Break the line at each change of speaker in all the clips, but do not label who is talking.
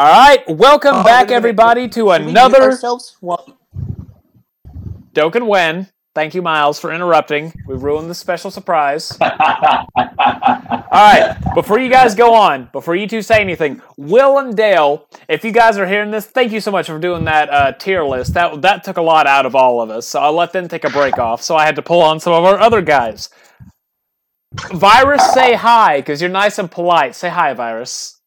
All right, welcome
Oh,
back,
wait a minute.
everybody, to
we
another?
Well,
Dokkan When. Thank you, Miles, for interrupting. We ruined the special surprise. All right, before you guys go on, before you two say anything, Will and Dale, if you guys are hearing this, thank you so much for doing that uh, tier list. That that took a lot out of all of us, so I let them take a break off. So I had to pull on some of our other guys. Virus, say hi because you're nice and polite. Say hi, Virus.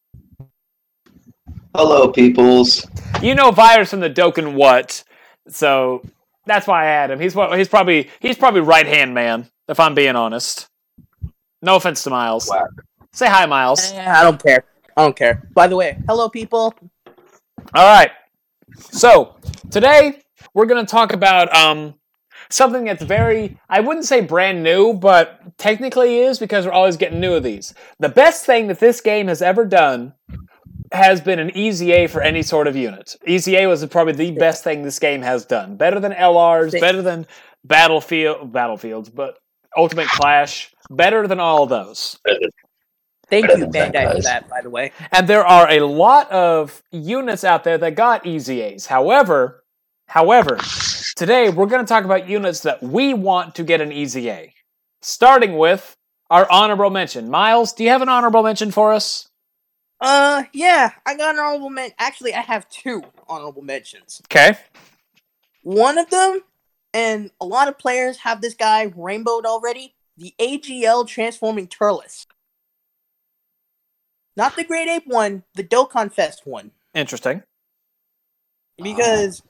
Hello, peoples.
You know Virus from the Dokkan what, so that's why I had him. He's he's probably he's probably right hand man. If I'm being honest. No offense to Miles.
Wow.
Say hi, Miles.
eh, I don't care. I don't care. By the way, hello, people.
All right. So today we're going to talk about um, something that's very, I wouldn't say brand new, but technically is because we're always getting new of these. The best thing that this game has ever done has been an easy A for any sort of unit. EZA was probably the best thing this game has done. Better than LRs, better than Battlefield, Battlefields, but Ultimate Clash, better than all of those.
Thank you, Bandai, for that. By the way,
And there are a lot of units out there that got EZAs. However, however, today we're going to talk about units that we want to get an easy A. Starting with our honorable mention. Miles, do you have an honorable mention for us?
Uh, yeah, I got an honorable mention. Actually, I have two honorable mentions.
Okay.
One of them, and a lot of players have this guy rainbowed already. The AGL transforming Turles. Not the Great Ape one, the Dokkan Fest one.
Interesting.
because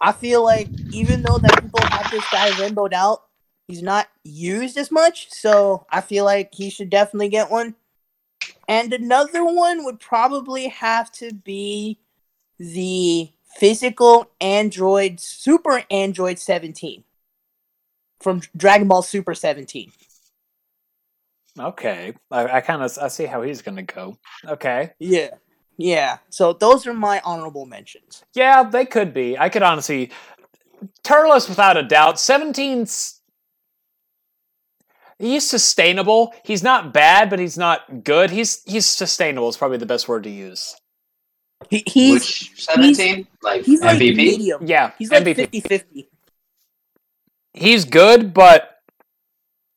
I feel like even though that people have this guy rainbowed out, he's not used as much. So I feel like he should definitely get one. And another one would probably have to be the physical Android Super Android 17 from Dragon Ball Super 17.
Okay. I, I kind of I see how he's going to go. Okay.
Yeah. Yeah. So those are my honorable mentions.
Yeah, they could be. I could honestly Turles without a doubt. 17's He's sustainable. He's not bad, but he's not good. He's he's sustainable is probably the best word to use.
He, he's
Which 17? like
he's like
MVP?
medium.
Yeah,
He's like
MVP.
50 50.
He's good, but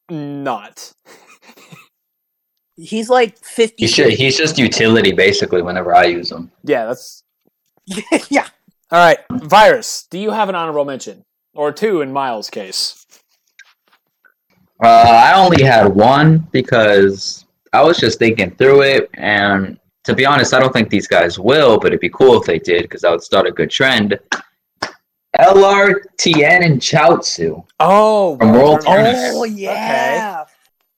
not.
He's like 50.
He should, he's just utility, basically, whenever I use him.
Yeah, that's
yeah.
all right. Virus, do you have an honorable mention or two in Miles' case?
Uh, I only had one because I was just thinking through it, and to be honest, I don't think these guys will, but it'd be cool if they did because that would start a good trend. LRTN and Chaozu.
Oh,
From World
Tournament.
Tournament.
Oh yeah.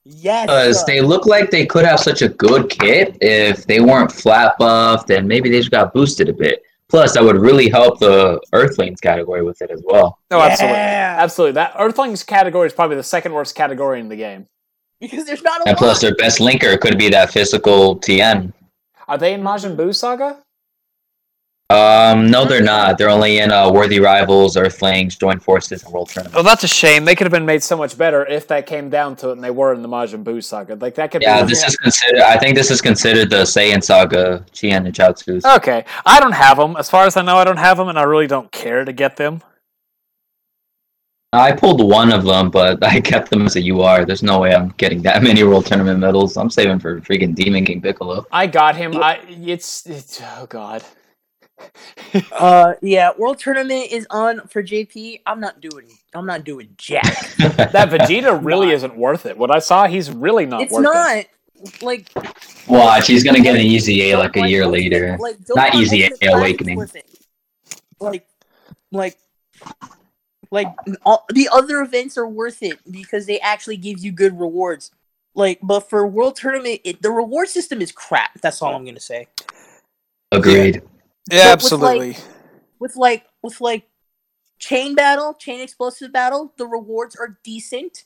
Yes.
Because they look like they could have such a good kit if they weren't flat buffed and maybe they just got boosted a bit. Plus, that would really help the Earthlings category with it as well.
No, absolutely,
Yeah.
absolutely. That Earthlings category is probably the second worst category in the game.
because there's not a
And
lot.
plus, their best linker could be that physical Tien.
Are they in Majin Buu Saga?
Um, no, they're not. They're only in uh, Worthy Rivals, Earthlings, Joint Forces, and World Tournament.
Oh, that's a shame. They could have been made so much better if that came down to it, and they were in the Majin Buu Saga. Like that could
Yeah,
be.
this is considered. I think this is considered the Saiyan Saga, Tien and Chaozu's.
Okay, I don't have them. As far as I know, I don't have them, and I really don't care to get them.
I pulled one of them, but I kept them as a UR. There's no way I'm getting that many World Tournament medals. I'm saving for freaking Demon King Piccolo.
I got him. I it's it's oh god.
Uh, yeah. World tournament is on for JP. I'm not doing. I'm not doing jack.
That Vegeta really
Not.
isn't worth it. What I saw, he's really not
it's
worth
not
it.
like
Watch, he's gonna get an easy A like a year
Ultimate-
later.
Like,
Not easy, A, Awakening.
Like, like, like all, the other events are worth it because they actually give you good rewards. Like, but for World Tournament, it, the reward system is crap. That's all I'm gonna say.
Agreed.
Yeah,
But with, like- with like with like chain battle, chain explosive battle, the rewards are decent,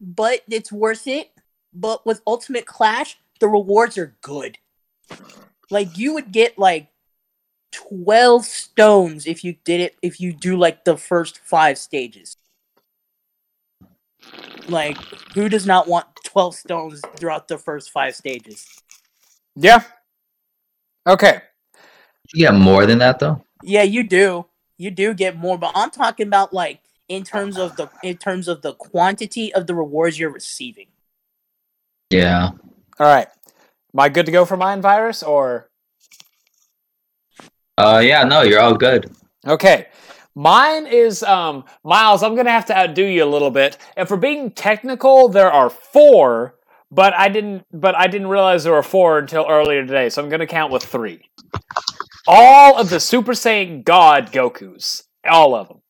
but it's worth it. But with Ultimate Clash, the rewards are good. Like you would get like twelve stones if you did it if you do like the first five stages. Like who does not want twelve stones throughout the first five stages?
Yeah. Okay.
You get more than that though.
Yeah, you do. You do get more, but I'm talking about like in terms of the in terms of the quantity of the rewards you're receiving.
Yeah.
All right. Am I good to go for mine virus or
Uh, yeah. No, you're all good.
Okay. Mine is um Miles, I'm gonna have to outdo you a little bit. And for being technical, there are four, but I didn't but I didn't realize there were four until earlier today, so I'm gonna count with three. All of the Super Saiyan God Gokus. All of them.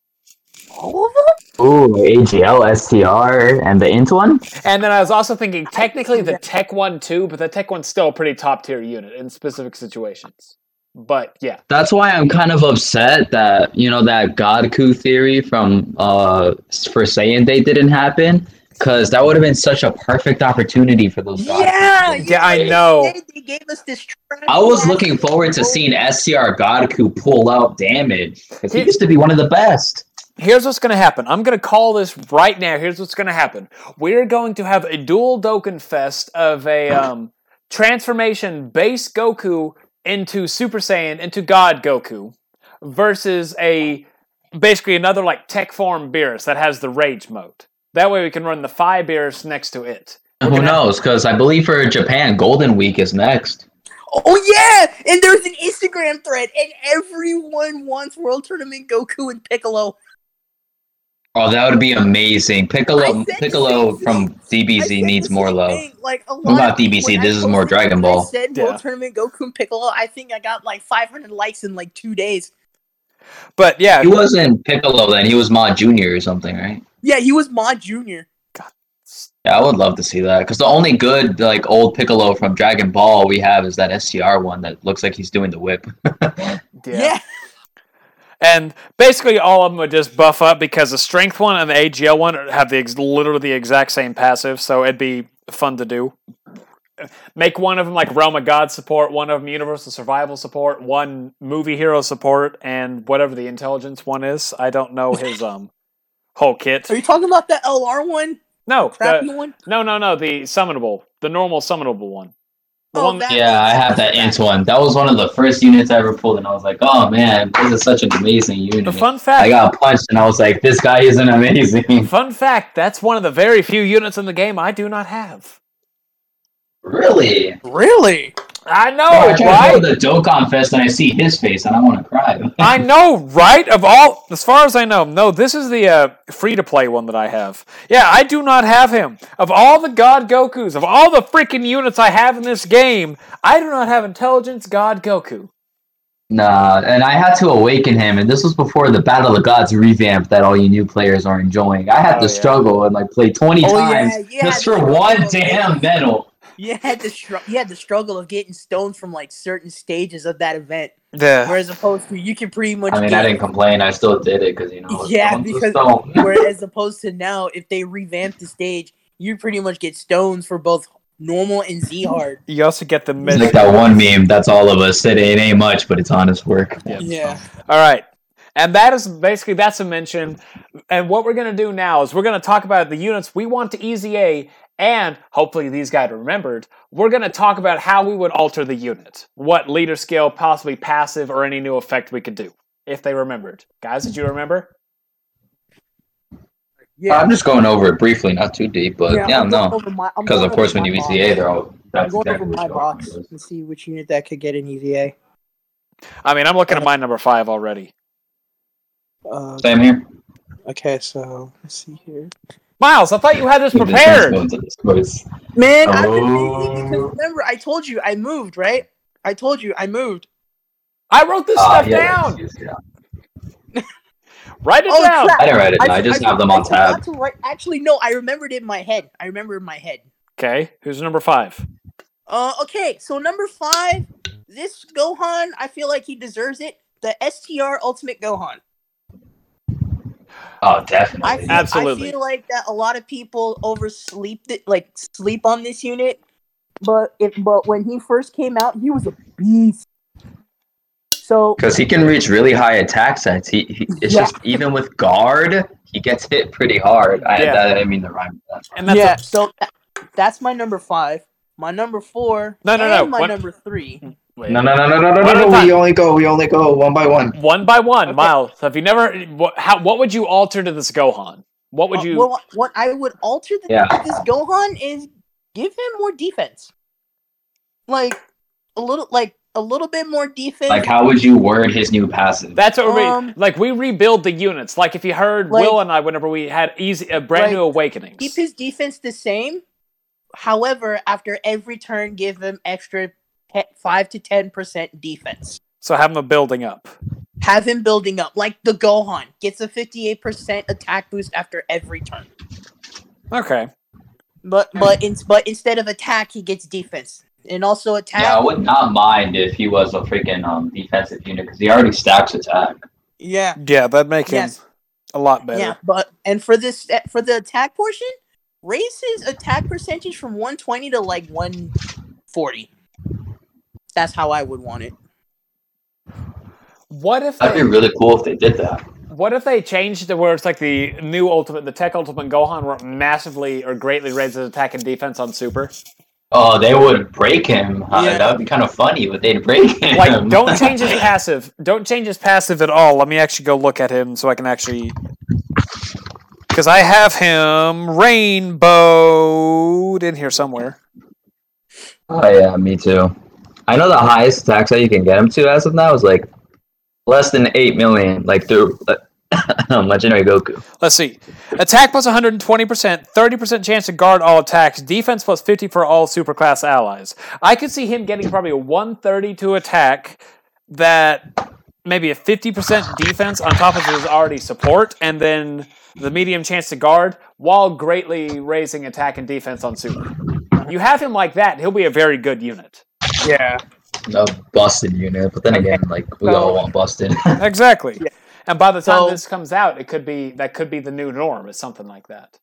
All of them?
Ooh, AGL, STR, and the int one.
And then I was also thinking technically the Tech one too, but the Tech one's still a pretty top tier unit in specific situations. But yeah.
That's why I'm kind of upset that you know that God Goku theory from uh for Saiyan Day didn't happen because that would have been such a perfect opportunity for those. guys.
Yeah,
Yeah, I know.
They, they gave us this.
I was looking forward to seeing STR God Goku pull out damage because he
He-
used to be one of the best.
Here's what's going to happen. I'm going to call this right now. Here's what's going to happen. We're going to have a dual Dokkan Fest of a um, transformation base Goku into Super Saiyan into God Goku versus a basically another like tech form Beerus that has the rage mode. That way we can run the five Beerus next to it. We're
Who knows? Because I believe for Japan, Golden Week is next.
Oh yeah, and there's an Instagram thread, and everyone wants World Tournament Goku and Piccolo.
Oh, that would be amazing. Piccolo, Piccolo from DBZ needs more love.
thing, Like a lot
about DBZ?
when I
This is more Dragon Ball.
I said
Yeah.
World Tournament Goku and Piccolo. I think I got like 500 likes in like two days.
But yeah,
He wasn't Piccolo then. He was Ma Junior or something, right?
Yeah, he was Ma Junior.
Yeah, I would love to see that because the only good like old Piccolo from Dragon Ball we have is that STR one that looks like he's doing the whip.
Yeah.
And basically, all of them would just buff up because the strength one and the AGL one have the ex- literally the exact same passive, so it'd be fun to do. Make one of them like Realm of God support, one of them Universal Survival support, one Movie Hero support, and whatever the intelligence one is. I don't know his um whole kit.
Are you talking about the LR one?
No,
Crappy
the,
one?
no, no, no. The summonable, the normal summonable one. The
Oh,
one
that-
yeah, I have that INT one. That was one of the first units I ever pulled, and I was like, oh man, this is such an amazing unit.
the fun fact.
I got punched, and I was like, this guy isn't amazing.
Fun fact. That's one of the very few units in the game I do not have.
really?
Really?
I know,
I try
right?
to go to the Dokkan Fest, and I see his face, and I want to cry.
I know, right? Of all, as far as I know, no, this is the uh, free to play one that I have. Yeah, I do not have him. Of all the God Gokus, of all the freaking units I have in this game, I do not have Intelligence God Goku.
Nah, and I had to awaken him, and this was before the Battle of Gods revamp that all you new players are enjoying. I had
Oh,
to
yeah.
struggle and like play 20
Oh,
times
yeah, yeah,
just for one damn medal.
You had the str- you had the struggle of getting stones from like certain stages of that event,
Yeah.
whereas opposed to you can pretty much.
I mean,
get,
I didn't complain. I still did it because you know.
Yeah, because
stone.
whereas opposed to now, if they revamp the stage, you pretty much get stones for both normal and Z hard.
You also get the
It's
mid.
like that one meme. That's all of us. It ain't, it ain't much, but it's honest work.
Yeah.
All right. And that is basically that's a mention. And what we're gonna do now is we're gonna talk about the units we want to easy A, and hopefully these guys remembered. We're gonna talk about how we would alter the unit, what leader skill, possibly passive, or any new effect we could do if they remembered. Guys, did you remember?
Yeah.
I'm just going over it briefly, not too deep, but yeah,
I'm
no.
over my- I'm
Because of course, when you
my EZA,
they're all.
I'm going
exactly
over my box and see which unit that could get an EZA.
I mean, I'm looking at my number five already.
Uh,
Same here.
okay, so let's see here.
Miles, I thought you had this prepared.
going to this quiz.
Man, I've been busy
Oh.
because remember I told you I moved, right? I told you I moved.
I wrote this
Ah,
stuff
yeah,
down.
excuse me.
Write it
Oh,
down.
crap.
I didn't write it. down. I just have them on
forgot
tab.
to write- Actually, no, I remembered it in my head. I remember in my head.
Okay, who's number five?
Uh, okay, so number five, this Gohan, I feel like he deserves it. The STR Ultimate Gohan.
Oh, um,
I
definitely.
feel,
Absolutely.
I feel like that a lot of people oversleep it, like sleep on this unit. But if but when he first came out, he was a beast. So
Because he can reach really high attack sets. He, he it's
Yeah.
just even with guard, he gets hit pretty hard. I,
Yeah.
that, I didn't mean the rhyme with that.
And that's
yeah,
a-
so that, that's my number five. My number four.
No, no,
and
no,
My
what-
number three.
Wait.
No, no, no, no, no, no,
One
no, no. We only go. We only go one by one.
One by one,
Okay.
Miles. Have you never? What, how, what would you alter to this Gohan? What would
Uh,
you?
well, what I would alter the,
Yeah.
this Gohan is give him more defense, like a little, like a little bit more defense.
Like, how would you word his new passive?
That's what we
Um,
like. We rebuild the units. Like if you heard
Like-
Will and I, whenever we had easy, uh, brand
Like,
new awakenings.
keep his defense the same. However, after every turn, give him extra te- five to ten percent defense.
so have him building up.
Have him building up like the Gohan gets a fifty-eight percent attack boost after every turn.
Okay.
But but in, but instead of attack, he gets defense and also attack.
Yeah, I would not mind if he was a freaking um, defensive unit because he already stacks attack.
yeah.
Yeah, that'd make him a lot better.
Yeah, but and for this for the attack portion, raise his attack percentage from 120 to like 140. That's how I would want it.
What if
That'd
they,
be really cool if they did that.
what if they changed it where it's like the new ultimate, the Tech Ultimate Gohan, where massively or greatly raises attack and defense on Super?
Oh, they would break him. Uh,
Yeah.
That would be kind of funny, but they'd break him.
Like, don't change his passive. Don't change his passive at all. Let me actually go look at him so I can actually. Because I have him rainbowed in here somewhere.
Oh yeah, me too. I know the highest tax that you can get him to as of now is like less than eight million, like through um, Legendary Goku.
Let's see. Attack plus 120%, 30% chance to guard all attacks, defense plus 50 for all superclass allies. I could see him getting probably a 130 to attack that maybe a 50% defense on top of his already support, and then the medium chance to guard while greatly raising attack and defense on super. You have him like that, he'll be a very good unit.
Yeah.
a busted unit, but then again, like we
So-
all want busted.
Exactly.
Yeah.
And by the time
So-
this comes out, it could be that could be the new norm, is something like that.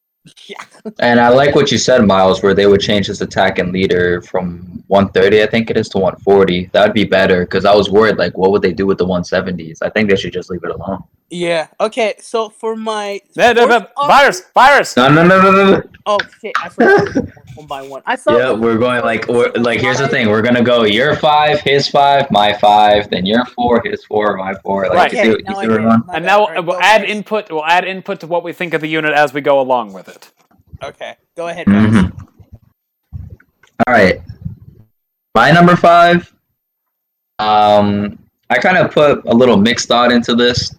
Yeah.
and I like what you said, Miles, where they would change his attack and leader from 130, I think it is, to 140. That'd be better because I was worried, like, what would they do with the 170s? I think they should just leave it alone.
Yeah. Okay. So for my
No, no, no, virus, virus.
No, no, no, no, no.
Oh shit! I forgot one by one. I thought.
Yeah, we're going like, we're, like here's the thing: we're gonna go your five, his five, my five, then your four, his four, my four. Like,
Right.
you see, what- you see where we're going?
it. My
And now
Alright,
we'll add
first.
input. We'll add input to what we think of the unit as we go along with it.
Okay. Go ahead. guys.
Mhm. All right. My number five. Um, I kind of put a little mixed thought into this,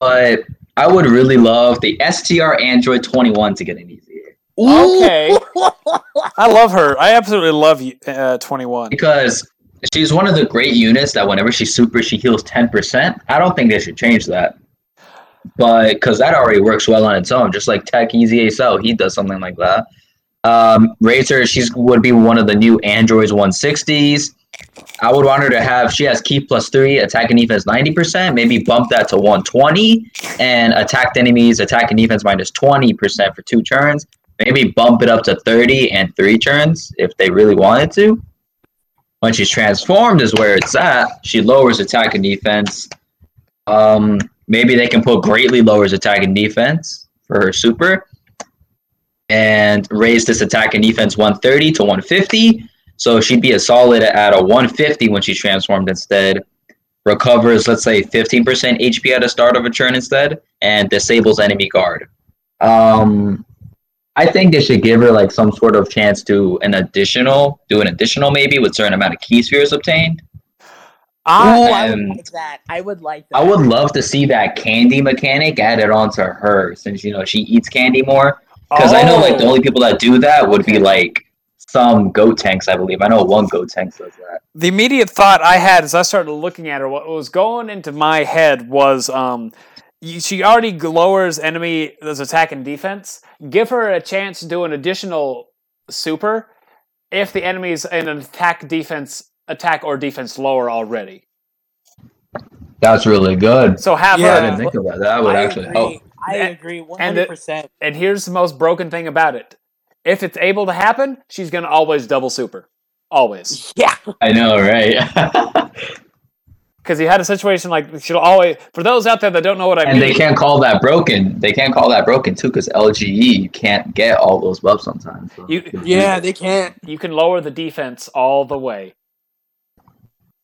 but I would really love the STR Android 21 to get an easy
Okay. I love her. I absolutely love you, uh, Twenty One.
because she's one of the great units that whenever she's super, she heals 10%. I don't think they should change that. But because that already works well on its own, just like Tech Easy ASL, he does something like that. Um, Razor, she's would be one of the new Androids 160s. I would want her to have. She has Ki plus three, attack and defense 90%. Maybe bump that to 120, and attacked enemies attack and defense minus 20% for two turns. Maybe bump it up to 30 and three turns if they really wanted to. When she's transformed, is where it's at. She lowers attack and defense. Um, maybe they can put greatly lowers attack and defense for her super, and raise this attack and defense 130 to 150. So she'd be a solid at a 150 when she transformed instead. Recovers, let's say, 15% HP at the start of a turn instead, and disables enemy guard. Um, I think they should give her like some sort of chance to an additional, do an additional maybe with certain amount of Ki spheres obtained.
I,
I would like that. I would like that.
I would love to see that candy mechanic added onto her since you know she eats candy more. Because I know like the
Oh.
only people that do that would be like some Gotenks, I believe. I know one Gotenks does that.
the immediate thought I had as I started looking at her, what was going into my head was, um, she already g- lowers enemy those attack and defense. Give her a chance to do an additional super if the enemy's in an attack defense attack or defense lower already.
That's really good.
So have
Yeah.
I didn't think of that. That would
I
actually
agree.
help.
I
And-
agree. One
and
one
hundred
percent.
And here's the most broken thing about it. If it's able to happen, she's going to always double super. Always.
Yeah.
I know, right?
Because you had a situation like she'll always. For those out there that don't know what I
and
mean,
they can't call that broken. They can't call that broken too, because LGE you can't get all those buffs sometimes. So.
You-
Yeah, they can't.
you can lower the defense all the way.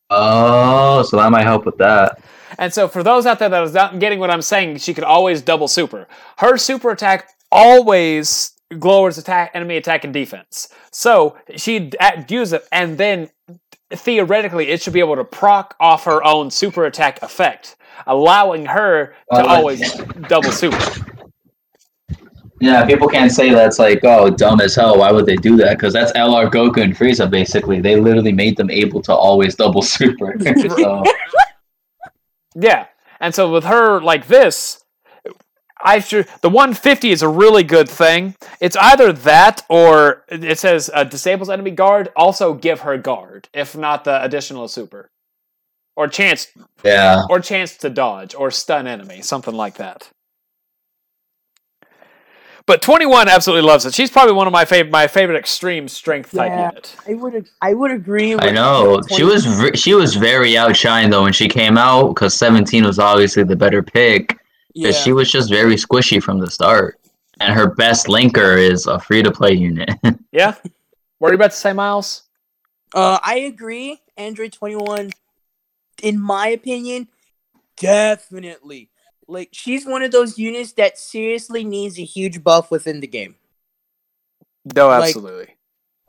Oh, so that might help with that.
And so, for those out there that is not getting what I'm saying, she could always double super. Her super attack always lowers attack, enemy attack, and defense. So she'd use it, and then theoretically, it should be able to proc off her own super attack effect, allowing her to
like-
always double super.
Yeah, people can't say that's like, oh, dumb as hell. Why would they do that? Because that's LR Goku and Frieza, basically. They literally made them able to always double super. so,
Yeah. And so with her like this, I sure the 150 is a really good thing. It's either that or it says uh, disables enemy guard. Also give her guard, if not the additional super, or chance
yeah.
or chance to dodge or stun enemy, something like that. But 21 absolutely loves it. She's probably one of my favorite my favorite extreme strength type
Yeah.
unit.
I would I would agree. With
I know. She was ve- she was very outshined though when she came out because 17 was obviously the better pick.
Yeah.
Because she was just very squishy from the start. And her best linker is a free to play unit.
Yeah. What are you about to say, Miles?
Uh, I agree. Android 21, in my opinion, definitely. Like, she's one of those units that seriously needs a huge buff within the game.
No,
Like-
absolutely.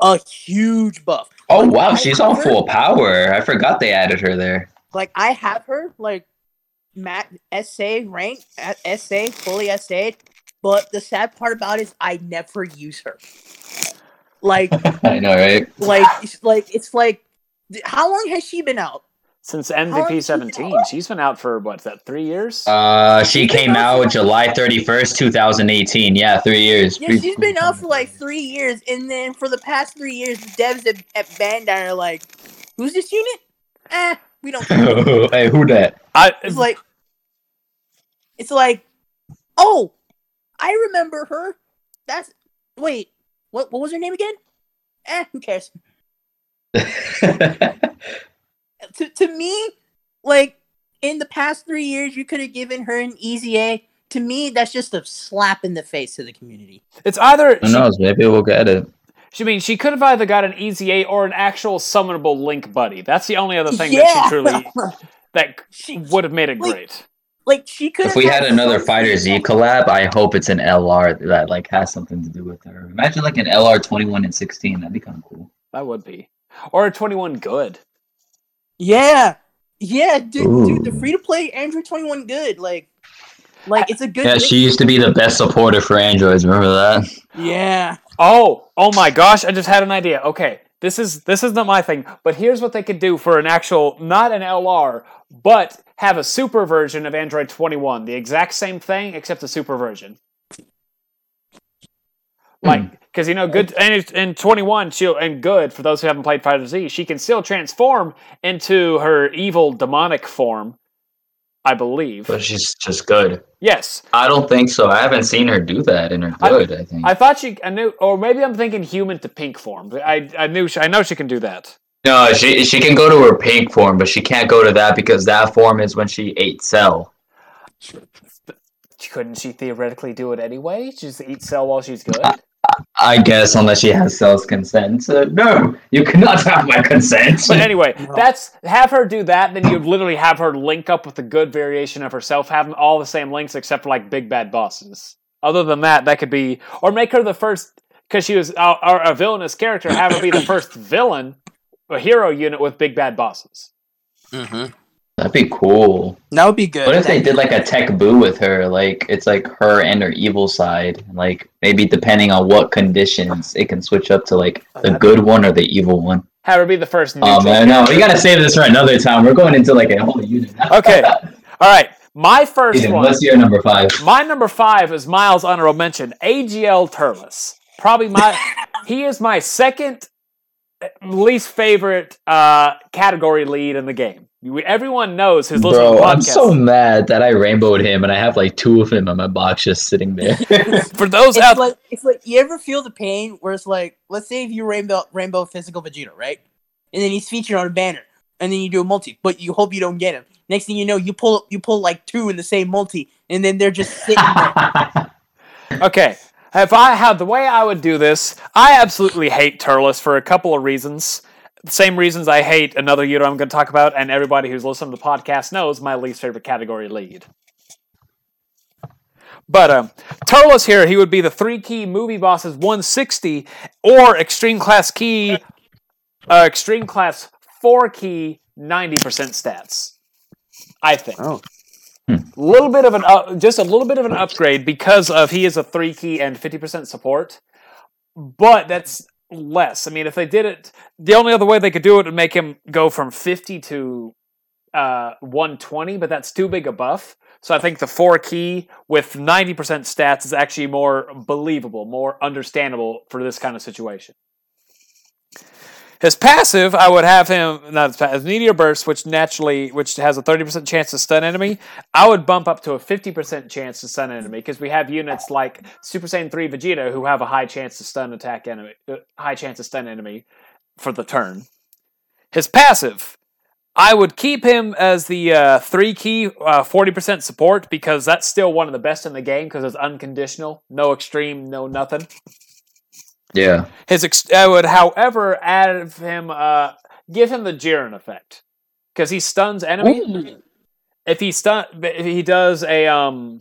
A huge buff.
oh
Like,
wow,
I
she's on
her-
full power. I forgot they added her there.
Like, I have her, like, Matt SA rank, at SA, fully SA. But the sad part about it is I never use her. Like,
I know, right?
like, it's like, it's like, how long has she been out?
Since MVP
has she been
17, she's been out for what's that? Three years?
Uh, she came
out for
out
like-
July 31st, 2018. Yeah, three years.
Yeah, she's been out for like three years, and then for the past three years, the devs at, at Bandai are like, "Who's this unit? Eh, we don't."
hey, who that?
I,
It's like, it's like, oh, I remember her. That's wait, what? What was her name again? Eh, who cares? To to me, like in the past three years, you could have given her an easy A. To me, that's just a slap in the face to the community.
it's either
Who
she,
knows? Maybe we'll get it.
She mean she could have either got an easy eight or an actual summonable link buddy. That's the only other thing that she truly that
She-
would have made it
like,
great.
Like she could.
If we had another Fighter Z collab, I hope it's an LR that like has something to do with her. Imagine like an LR 21 and 16. That'd be kind of cool.
That would be. Or a 21 good.
Yeah, yeah, dude, dude the free to play Android twenty one good, like, like it's a good.
Yeah, she used to be the best supporter for androids. Remember that?
Yeah,
Oh, oh my gosh, I just had an idea. Okay. This is this is not my thing, but here's what they could do for an actual not an LR, but have a super version of Android 21. The exact same thing except a super version. Hmm. Like because you know good and in 21 she'll and good for those who haven't played Fighter Z, she can still transform into her evil demonic form, I believe.
But she's just good.
Yes.
I don't think so. I haven't seen her do that in her
I-
good. I, think.
I thought she I knew or maybe I'm thinking human to pink form. I I knew she, I know she can do that.
no, she she can go to her pink form, but she can't go to that because that form is when she ate cell.
Couldn't she theoretically do it anyway? Just eat cell while she's good?
I guess unless she has cell's consent. So, no, you cannot have my consent.
But anyway,
No.
that's have her do that, then you'd literally have her link up with the good variation of herself, having all the same links except for like big bad bosses. Other than that, that could be or make her the first because she was uh, a villainous character, have her be the first villain, a hero unit with big bad bosses.
mm-hmm.
That'd be cool.
that would be good.
What if they did like a tech boo with her? Like it's like her and her evil side. Like maybe depending on what conditions, it can switch up to like the good one or the evil one.
Have her be the first
Oh man, no, we gotta save this for another time. We're going into like a whole unit.
Okay. All right, my first
Ethan,
one.
what's your number five?
My number five is Miles' honorable mention, AGL Turles. Probably my he is my second least favorite uh, category lead in the game. We- Everyone knows his listening
Bro,
to
I'm so mad that I rainbowed him and I have like two of him in my box just sitting there.
For those
It's
out
like it's like you ever feel the pain where it's like, let's say if you rainbow rainbow physical Vegeta, right? And then he's featured on a banner, and then you do a multi, but you hope you don't get him. Next thing you know, you pull you pull like two in the same multi, and then they're just sitting there.
Okay. If I had the way I would do this, I absolutely hate Turles for a couple of reasons. The same reasons I hate another unit I'm going to talk about, and everybody who's listened to the podcast knows my least favorite category lead. But um, Turles here, he would be the three Ki movie bosses 160 or extreme class Ki, uh, extreme class four Ki 90% stats. I think.
Oh.
A little bit of an up, just a little bit of an upgrade because of he is a three Ki and 50% support. But that's less. I mean, if they did it, the only other way they could do it would make him go from 50 to uh, 120, but that's too big a buff. So I think the four Ki with 90% stats is actually more believable, more understandable for this kind of situation. His passive, I would have him not his passive, meteor burst, which naturally, which has a thirty percent chance to stun enemy. I would bump up to a fifty percent chance to stun enemy because we have units like Super Saiyan three Vegeta who have a high chance to stun attack enemy, uh, high chance to stun enemy for the turn. His passive, I would keep him as the uh, three Ki forty percent support because that's still one of the best in the game because it's unconditional, no extreme, no nothing.
Yeah.
His ex- I would, however, add him, uh, give him the Jiren effect because he stuns enemies. If he stun, if he does a um,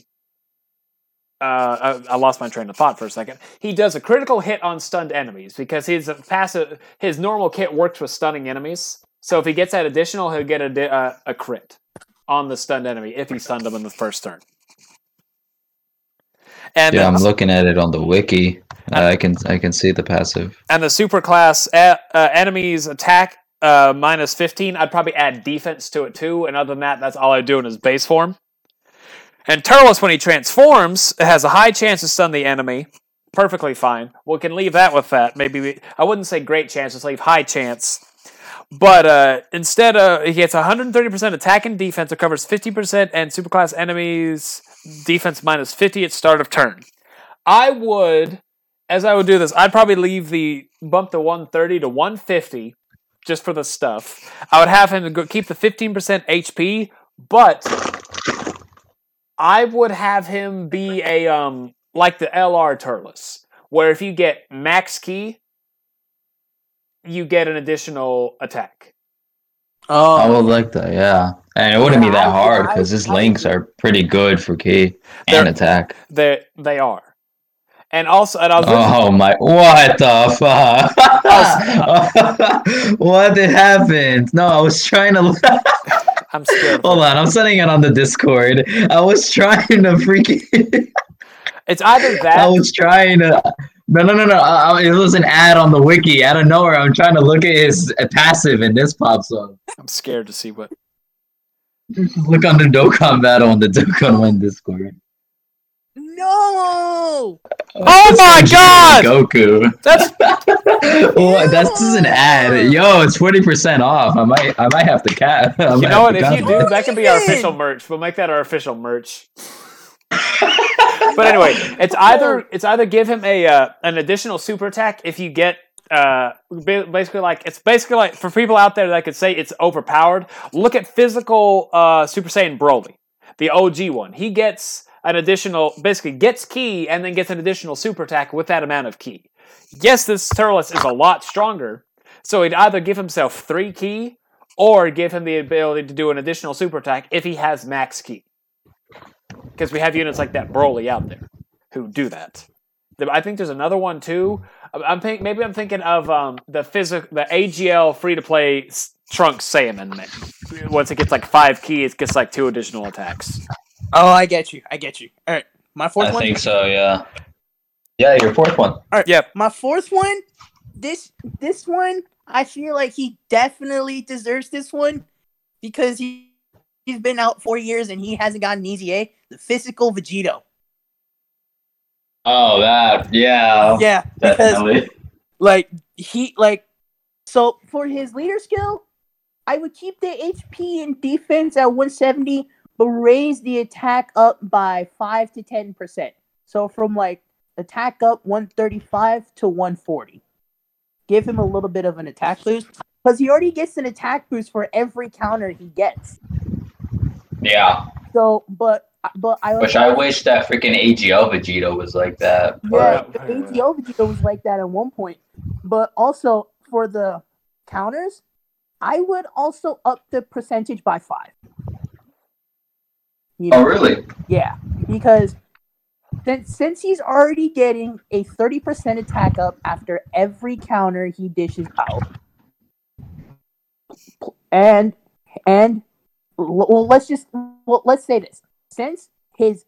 uh, I, I lost my train of thought for a second. He does a critical hit on stunned enemies because his passive, his normal kit works with stunning enemies. So if he gets that additional, he'll get a uh, a crit on the stunned enemy if he stunned them in the first turn. And
Yeah, I'm looking at it on the wiki. Uh, I can I can see the passive.
and the super class uh, uh, enemies attack uh, minus 15 i'd probably add defense to it too. And other than that that's all i do in his base form. And turles when he transforms has a high chance to stun the enemy. Perfectly fine. We can leave that with that. Maybe we, i wouldn't say great chance just leave high chance. But uh, instead uh, he gets 130% attack and defense it covers 50% and superclass enemies defense minus 50 at start of turn i would as I would do this, I'd probably leave the bump to 130 to 150 just for the stuff. I would have him go, keep the 15% HP, but I would have him be a um like the LR Turles, where if you get max Ki, you get an additional attack.
Oh,
I would like that, yeah. And it wouldn't be that
I-
hard because his
I-
links are pretty good for
Ki
and attack.
They they are. And also, and I was
Oh my! What the fuck? what happened? No, I was trying to.
I'm scared.
Hold on, I'm sending it on the Discord. I was trying to freaking.
It's either that.
I was trying to. No, no, no, no. I, I- it was an ad on the wiki. Out of nowhere, I'm trying to look at his passive, and this pops up.
I'm scared to see what.
Look on the Dokkan battle on the Dokkan When Discord.
no!
Oh, oh my God!
Goku.
That's
what? That's just an ad. Yo, it's forty percent off. I might, I might have to cap. I
you know what? If you do, that can be our official merch. We'll make that our official merch. but anyway, it's either it's either give him a uh, an additional super attack if you get uh basically like it's basically like for people out there that could say it's overpowered. Look at physical uh Super Saiyan Broly, the OG one. He gets an additional basically gets Ki and then gets an additional super attack with that amount of Ki. Yes, this Turles is a lot stronger, so he'd either give himself three Ki or give him the ability to do an additional super attack if he has max Ki. Because we have units like that Broly out there who do that. I think there's another one too. I'm- I'm think maybe I'm thinking of um, the physical the AGL free to play Trunks Saiyaman. Once it gets like five keys, it gets like two additional attacks.
Oh, I get you. I get you. All right, my fourth
I
one.
think so. Yeah. Yeah, your fourth one.
All right.
Yeah, My fourth one. This this one, I feel like he definitely deserves this one because he he's been out four years and he hasn't gotten an easy A. The physical Vegito.
Oh, that. Yeah.
Yeah, because
Definitely.
like he like so for his leader skill, I would keep the HP and defense at 170, but raise the attack up by five to ten percent. So from like attack up 135 to 140. Give him a little bit of an attack boost because he already gets an attack boost for every counter he gets.
Yeah.
So, but but I
Which I wish that freaking AGL Vegeta was like that.
Yeah,
But
the ATO Vegeta was like that at one point. But also for the counters, I would also up the percentage by five. You
Oh, really?
Yeah, because since since he's already getting a thirty percent attack up after every counter he dishes out, and and well, let's just well, let's say this: since his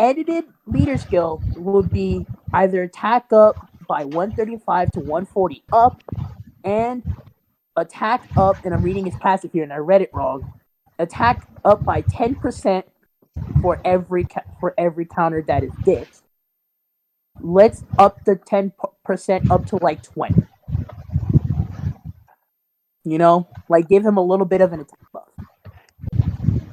edited leader skill would be either attack up by one thirty five to one forty up, and attack up, and I'm reading his passive here, and I read it wrong. Attack up by ten percent for every for every counter that is dished. Let's up the ten percent up to like twenty. You know, like give him a little bit of an attack buff.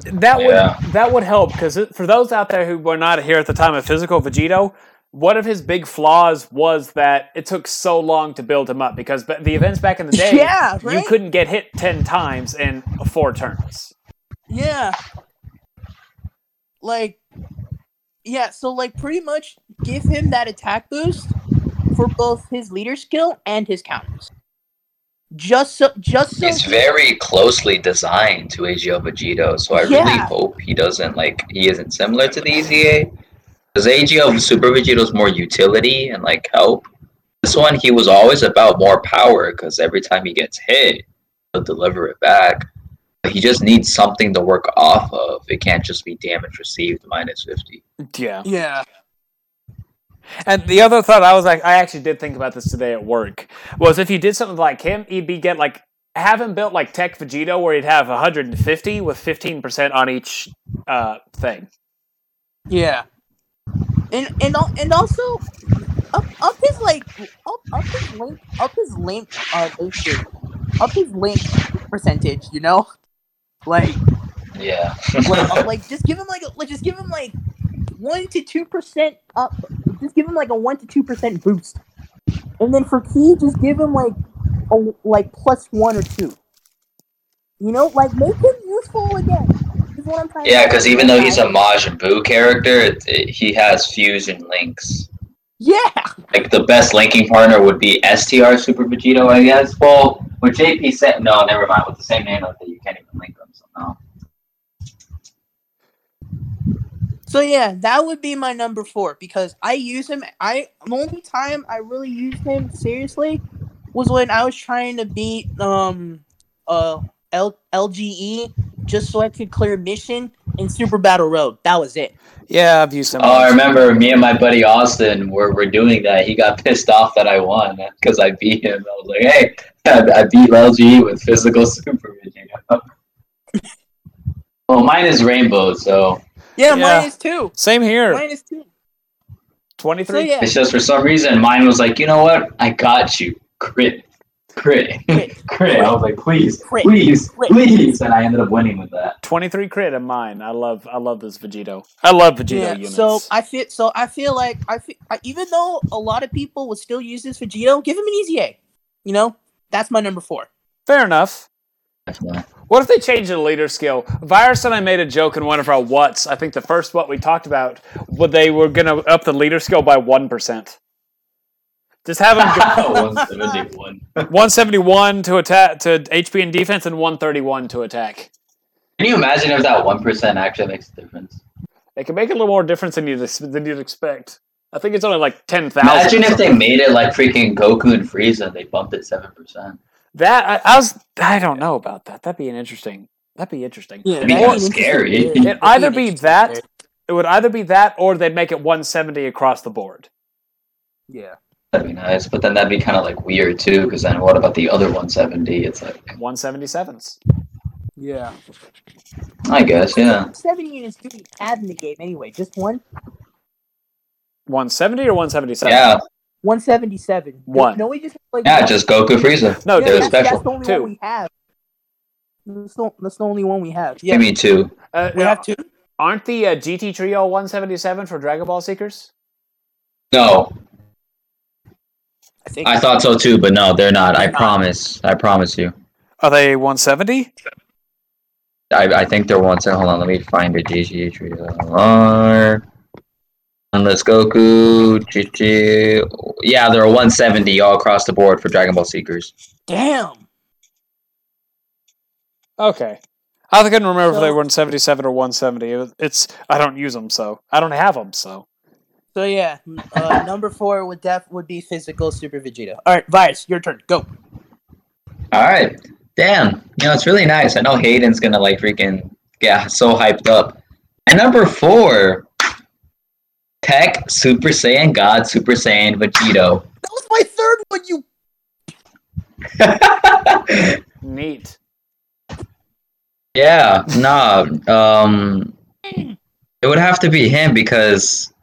That would that would help because for those out there who were not here at the time of physical Vegito, one of his big flaws was that it took so long to build him up because the events back in the day,
Yeah,
you couldn't get hit ten times in four turns.
Yeah. Like, yeah, so like pretty much give him that attack boost for both his leader skill and his counters. Just so, just so.
It's very closely designed to AGL Vegito, so I really hope he doesn't like he isn't similar to the EZA. Because AGL Super Vegito is more utility and like help. This one he was always about more power because every time he gets hit, he'll deliver it back. But he just needs something to work off of. It can't just be damage received minus fifty.
Yeah.
yeah.
And the other thought I was like, I actually did think about this today at work was if you did something like him, he'd be get like have him built like Tech Vegito, where he'd have 150 with 15 percent on each uh, thing.
Yeah. And and and also up up his like up up his link up his link uh link up his link percentage, you know? Like
Yeah.
like, uh, like just give him like a, like just give him like one to two percent up. Just give him like a one to two percent boost, and then for Ki, just give him like a like plus one or two. You know, like make him useful again. Is what I'm trying
Yeah, because even though he's a Majin Buu character, it, it, he has fusion links.
yeah,
Like the best linking partner would be STR Super Vegito, I guess. Well, with JP said no, never mind. With the same name of it, you can't even link them. So no.
So yeah, that would be my number four because I use him. I the only time I really used him seriously was when I was trying to beat um uh L- LGE just so I could clear mission in Super Battle Road. That was it.
Yeah, I've used him.
Oh, I remember me and my buddy Austin were, were doing that. He got pissed off that I won because I beat him. I was like, hey, I, I beat LGE with physical Super Vegito. well, mine is Rainbow, so
Yeah,
Yeah.
mine is two.
Same here.
Mine is two.
23.
So yeah,
it's just for some reason mine was like, you know what? I got you. Crit. Crit.
Crit.
Crit. I was like, please,
Crit.
please,
Crit.
please. And I ended up winning with that.
23 crit of mine. I love I love this Vegito. I love Vegito
yeah.
units.
So I feel so I feel like I feel I, even though a lot of people would still use this Vegito, give him an easy A. You know, that's my number four.
Fair enough.
Definitely.
What if they changed the leader skill? Virus and I made a joke in one of our whats. I think the first what we talked about, would they were going to up the leader skill by 1%. Just have them go
171.
171 to attack to HP and defense and 131 to attack.
Can you imagine if that 1% actually makes a difference?
It can make a little more difference than you'd, than you'd expect. I think it's only like 10,000.
Imagine if they made it like freaking Goku and Frieza, they bumped it 7%.
That I, I was I don't know about that. That'd be an interesting. That'd be interesting.
Yeah,
It'd be
that'd
kinda scary. It'd
either be that- It would either be that or they'd make it 170 across the board.
Yeah.
That'd be nice, but then that'd be kind of like weird too, because then what about the other 170? It's like,
177s.
Yeah.
I guess, yeah.
Seven units do we have in the game anyway? Just one?
170 or 177?
Yeah,
177.
One.
No, we just like
yeah, just Goku Frieza.
No,
yeah,
they're
that's,
special.
That's the only
Two.
one we have. That's the, that's the only one we have. Yeah,
Maybe two.
Uh,
we have two.
Aren't the uh, GT Trio 177 for Dragon Ball Seekers?
No,
I think.
I thought so too, but no, they're not. I
They're not.
promise. I promise you.
Are they 170?
I, I think they're 170. Hold on, let me find it. GT Trio. R. Unless Goku, GG. Yeah, they're a 170 all across the board for Dragon Ball Seekers.
Damn.
Okay. I couldn't remember if they
So-
were 177 or 170. It's I don't use them, so I don't have them, so.
So yeah, uh, number four would def would be physical Super Vegeta. All right, Vice, your turn. Go.
All right. Damn. You know, it's really nice. I know Hayden's gonna like freaking get so hyped up. And number four, Tech Super Saiyan God Super Saiyan Vegito.
That was my third one. You.
Neat.
yeah, nah. Um, it would have to be him because,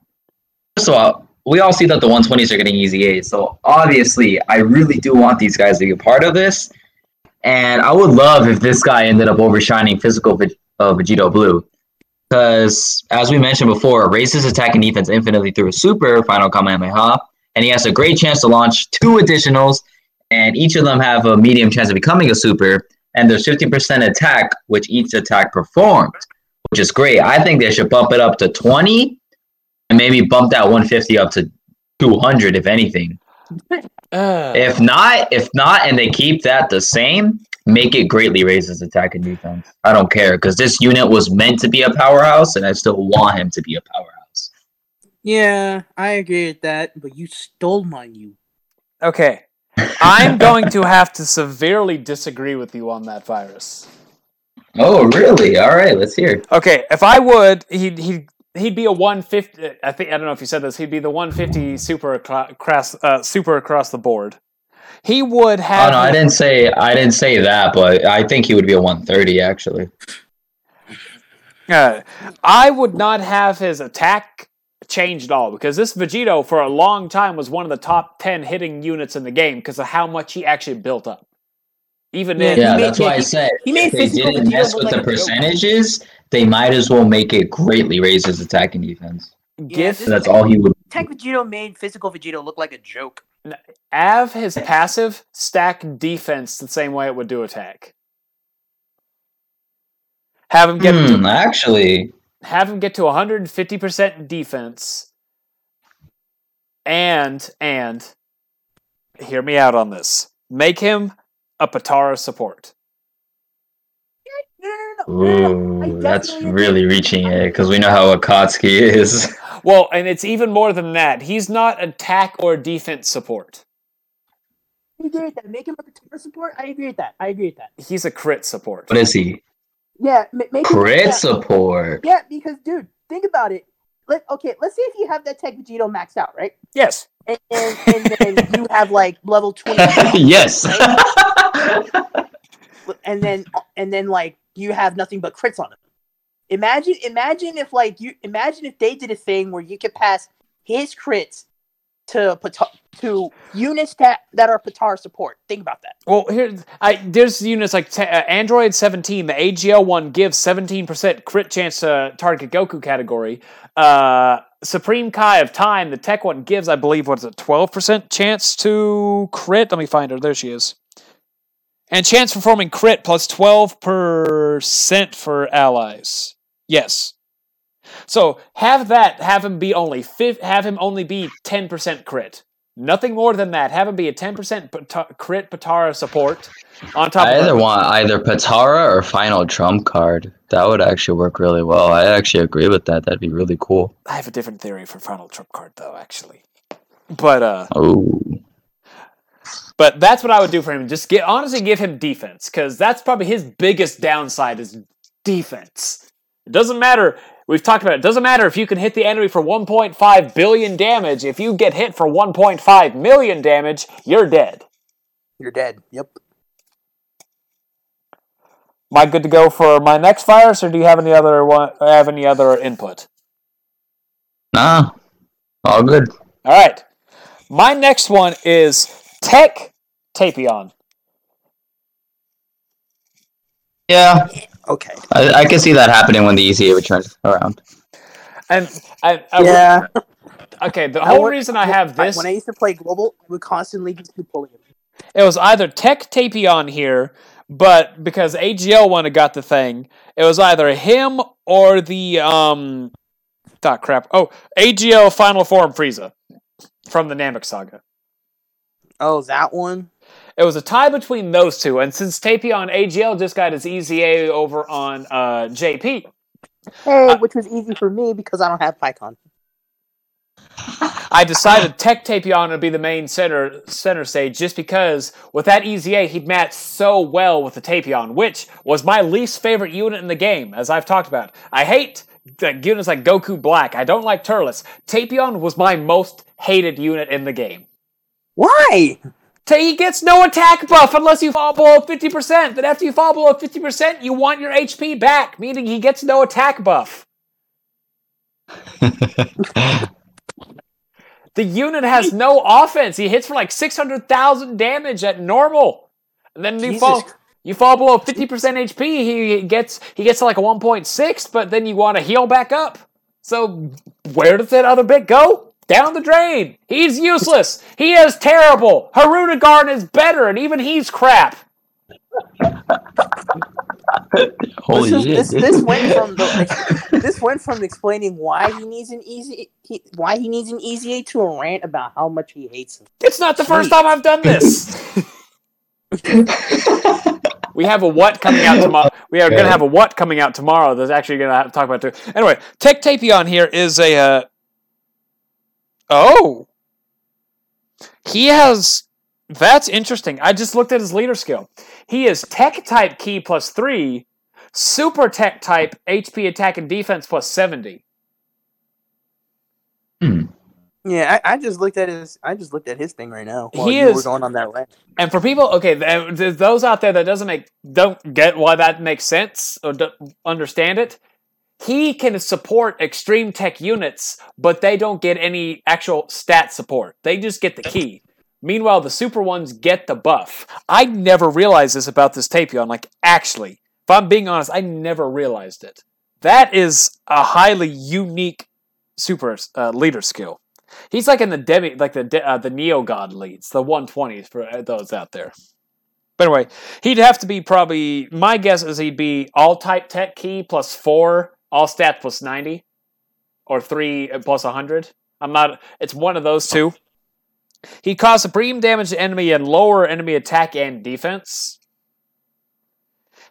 first of all, we all see that the 120s are getting EZA's. So obviously, I really do want these guys to be a part of this. And I would love if this guy ended up overshining physical Veg- uh, Vegito Blue. Because, as we mentioned before, raises attack and defense infinitely through a super final Kamehameha. And he has a great chance to launch two additionals, and each of them have a medium chance of becoming a super. And there's 50% attack, which each attack performed, which is great. I think they should bump it up to 20 and maybe bump that 150 up to 200, if anything.
Uh,
If not, if not, and they keep that the same, make it greatly raise his attack and defense. I don't care because this unit was meant to be a powerhouse, and I still want him to be a powerhouse.
Yeah, I agree with that, but you stole mine. You.
okay. I'm going to have to severely disagree with you on that virus.
Oh, really? All right, let's hear.
Okay, if I would, he'd he'd he'd be a 150. I think I don't know if you said this. He'd be the 150 super across uh, super across the board. He would
Oh
have.
no, I didn't say I didn't say that, but I think he would be a 130 actually.
Uh, I would not have his attack changed at all because this Vegito for a long time was one of the top 10 hitting units in the game because of how much he actually built up. Even
Yeah,
in,
Yeah, that's why I said
he made
if they didn't
Vegeta
mess with
like
the
a joke.
percentages, they might as well make it greatly raise his attack and defense.
Gif
this-
That's all he would.
Tech Vegito made physical Vegito look like a joke.
Av his passive stack defense the same way it would do attack. Have him get
Hmm,
to,
actually,
have him get to 150% defense and and hear me out on this. Make him a Potara support.
Ooh, that's really reaching it because we know how Akatsuki is.
Well, and it's even more than that. He's not attack or defense support.
I agree with that. Make him a Potara support. I agree with that. I agree with that.
He's a crit support.
What is he?
Yeah, ma- make
Crit
yeah.
support.
Yeah, because dude, think about it. Let okay, let's say if you have that Tech Vegito maxed out, right?
Yes.
And and, and then you have like level twenty,
yes.
and then and then like you have nothing but crits on him. Imagine, imagine if like you imagine if they did a thing where you could pass his crits to to units that that are Patar support. Think about that.
Well, here, I, there's units like t- uh, Android 17. The AGL one gives 17% crit chance to target Goku category. Uh, Supreme Kai of Time, the tech one gives, I believe, what's it, 12% chance to crit? Let me find her. There she is. And chance performing crit plus 12% for allies. Yes. So have that. Have him be only Have him only be 10% crit. Nothing more than that. Have him be a 10% crit Potara support on top
I
of
either
it.
want either Potara or Final Trump card. That would actually work really well. I actually agree with that. That'd be really cool.
I have a different theory for Final Trump card though, actually. But uh
Oh,
but that's what I would do for him. Just get honestly give him defense cuz that's probably his biggest downside is defense. It doesn't matter We've talked about it. It doesn't matter if you can hit the enemy for 1.5 billion damage. If you get hit for 1.5 million damage, you're dead.
You're dead. Yep.
Am I good to go for my next virus, or do you have any other one? Have any other input?
nah, all good.
All right. My next one is Tech Tapion.
Yeah,
Okay.
I, I can see that happening when the EZA returns around.
And I, I-
Yeah.
okay, the whole
would-
reason I have
I-
this,
when I used to play global, I would constantly just keep pulling it.
it was either Tech Tapion here, but because AGL one had got the thing, it was either him or the um, ah crap. Oh, AGL Final Form Frieza from the Namek Saga.
Oh, that one.
It was a tie between those two, and since Tapion AGL just got his EZA over on uh, JP,
Hey,
Uh,
which was easy for me because I don't have PyCon.
I decided Tech Tapion would be the main center center stage just because with that EZA he'd match so well with the Tapion, which was my least favorite unit in the game, as I've talked about. I hate the units like Goku Black. I don't like Turles. Tapion was my most hated unit in the game.
Why?
He gets no attack buff unless you fall below 50%. Then after you fall below 50%, you want your HP back, meaning he gets no attack buff. The unit has no offense. He hits for like 600,000 damage at normal. And then you fall you fall below 50% HP, he gets he gets to like a 1.6, but then you want to heal back up. So where does that other bit go? Down the drain. He's useless. He is terrible. Hirudegarn is better, and even he's crap.
Holy
this, is,
shit!
this, this went from the, this went from explaining why he needs an easy he, why he needs an EZA to a rant about how much he hates him.
It's not the first time I've done this. we have a what coming out tomorrow. We are going to have a what coming out tomorrow. That's actually going to talk about too. Anyway, Tech Tapion here is a. Uh, oh, he has. That's interesting. I just looked at his leader skill. He is Tech type Ki plus three, Super Tech type HP attack and defense plus seventy.
Hmm.
Yeah, I, I just looked at his I just looked at his thing right now. While
He
you
is-
were going on that rant.
And for people, okay, th- th- those out there that doesn't make don't get why that makes sense or don't understand it. He can support extreme tech units, but they don't get any actual stat support. They just get the Ki. Meanwhile, the super ones get the buff. I never realized this about this Tapion. Like, actually, if I'm being honest, I never realized it. That is a highly unique super uh, leader skill. He's like in the demi, like the de- uh, the neo god leads, the 120s for uh, those out there. But anyway, he'd have to be probably. My guess is he'd be all type tech Ki plus four, all stats plus 90, or three uh, plus 100. I'm not. It's one of those two. He cause supreme damage to enemy and lower enemy attack and defense.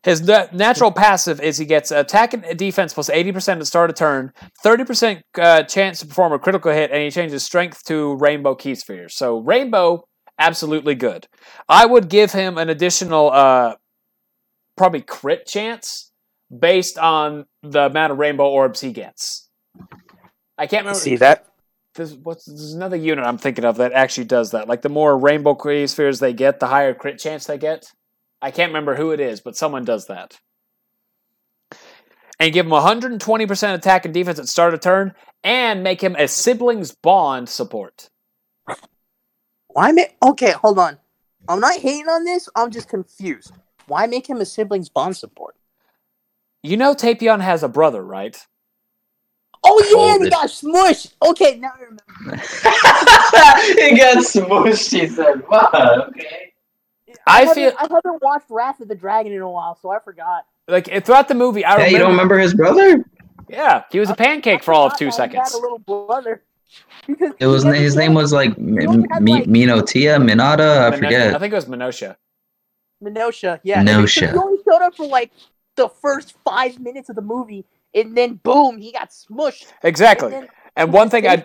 His natural passive is he gets attack and defense plus 80% at start of turn, 30% uh, chance to perform a critical hit, and he changes strength to rainbow Ki spheres. So, rainbow, absolutely good. I would give him an additional, uh, probably crit chance based on the amount of rainbow orbs he gets. I can't remember.
See that?
There's, what's, there's another unit I'm thinking of that actually does that. Like the more rainbow spheres they get, the higher crit chance they get. I can't remember who it is, but someone does that. And give him 120% attack and defense at start of turn, and make him a siblings bond support.
Why make okay, hold on. I'm not hating on this, I'm just confused. Why make him a siblings bond support?
You know Tapion has a brother, right?
Oh yeah,
Hold
they
it.
got smushed. Okay, now I remember.
he got smushed. He said, "Fuck." Okay.
I
haven't-
feel-
I haven't watched Wrath of the Dragon in a while, so I forgot.
Like throughout the movie, I
Yeah,
remember.
you don't remember his brother?
Yeah, he was a pancake for all of two
I forgot that
seconds.
He had a little brother. Because
It was his name
showed-
was like M-
had, like-
Minotia, Minata, I
Mino-
forget.
I think it was Minosha.
Minosha, yeah. and
Minosha.
He only showed up for like the first five minutes of the movie, and then boom, he got smushed.
Exactly.
And,
And one thing I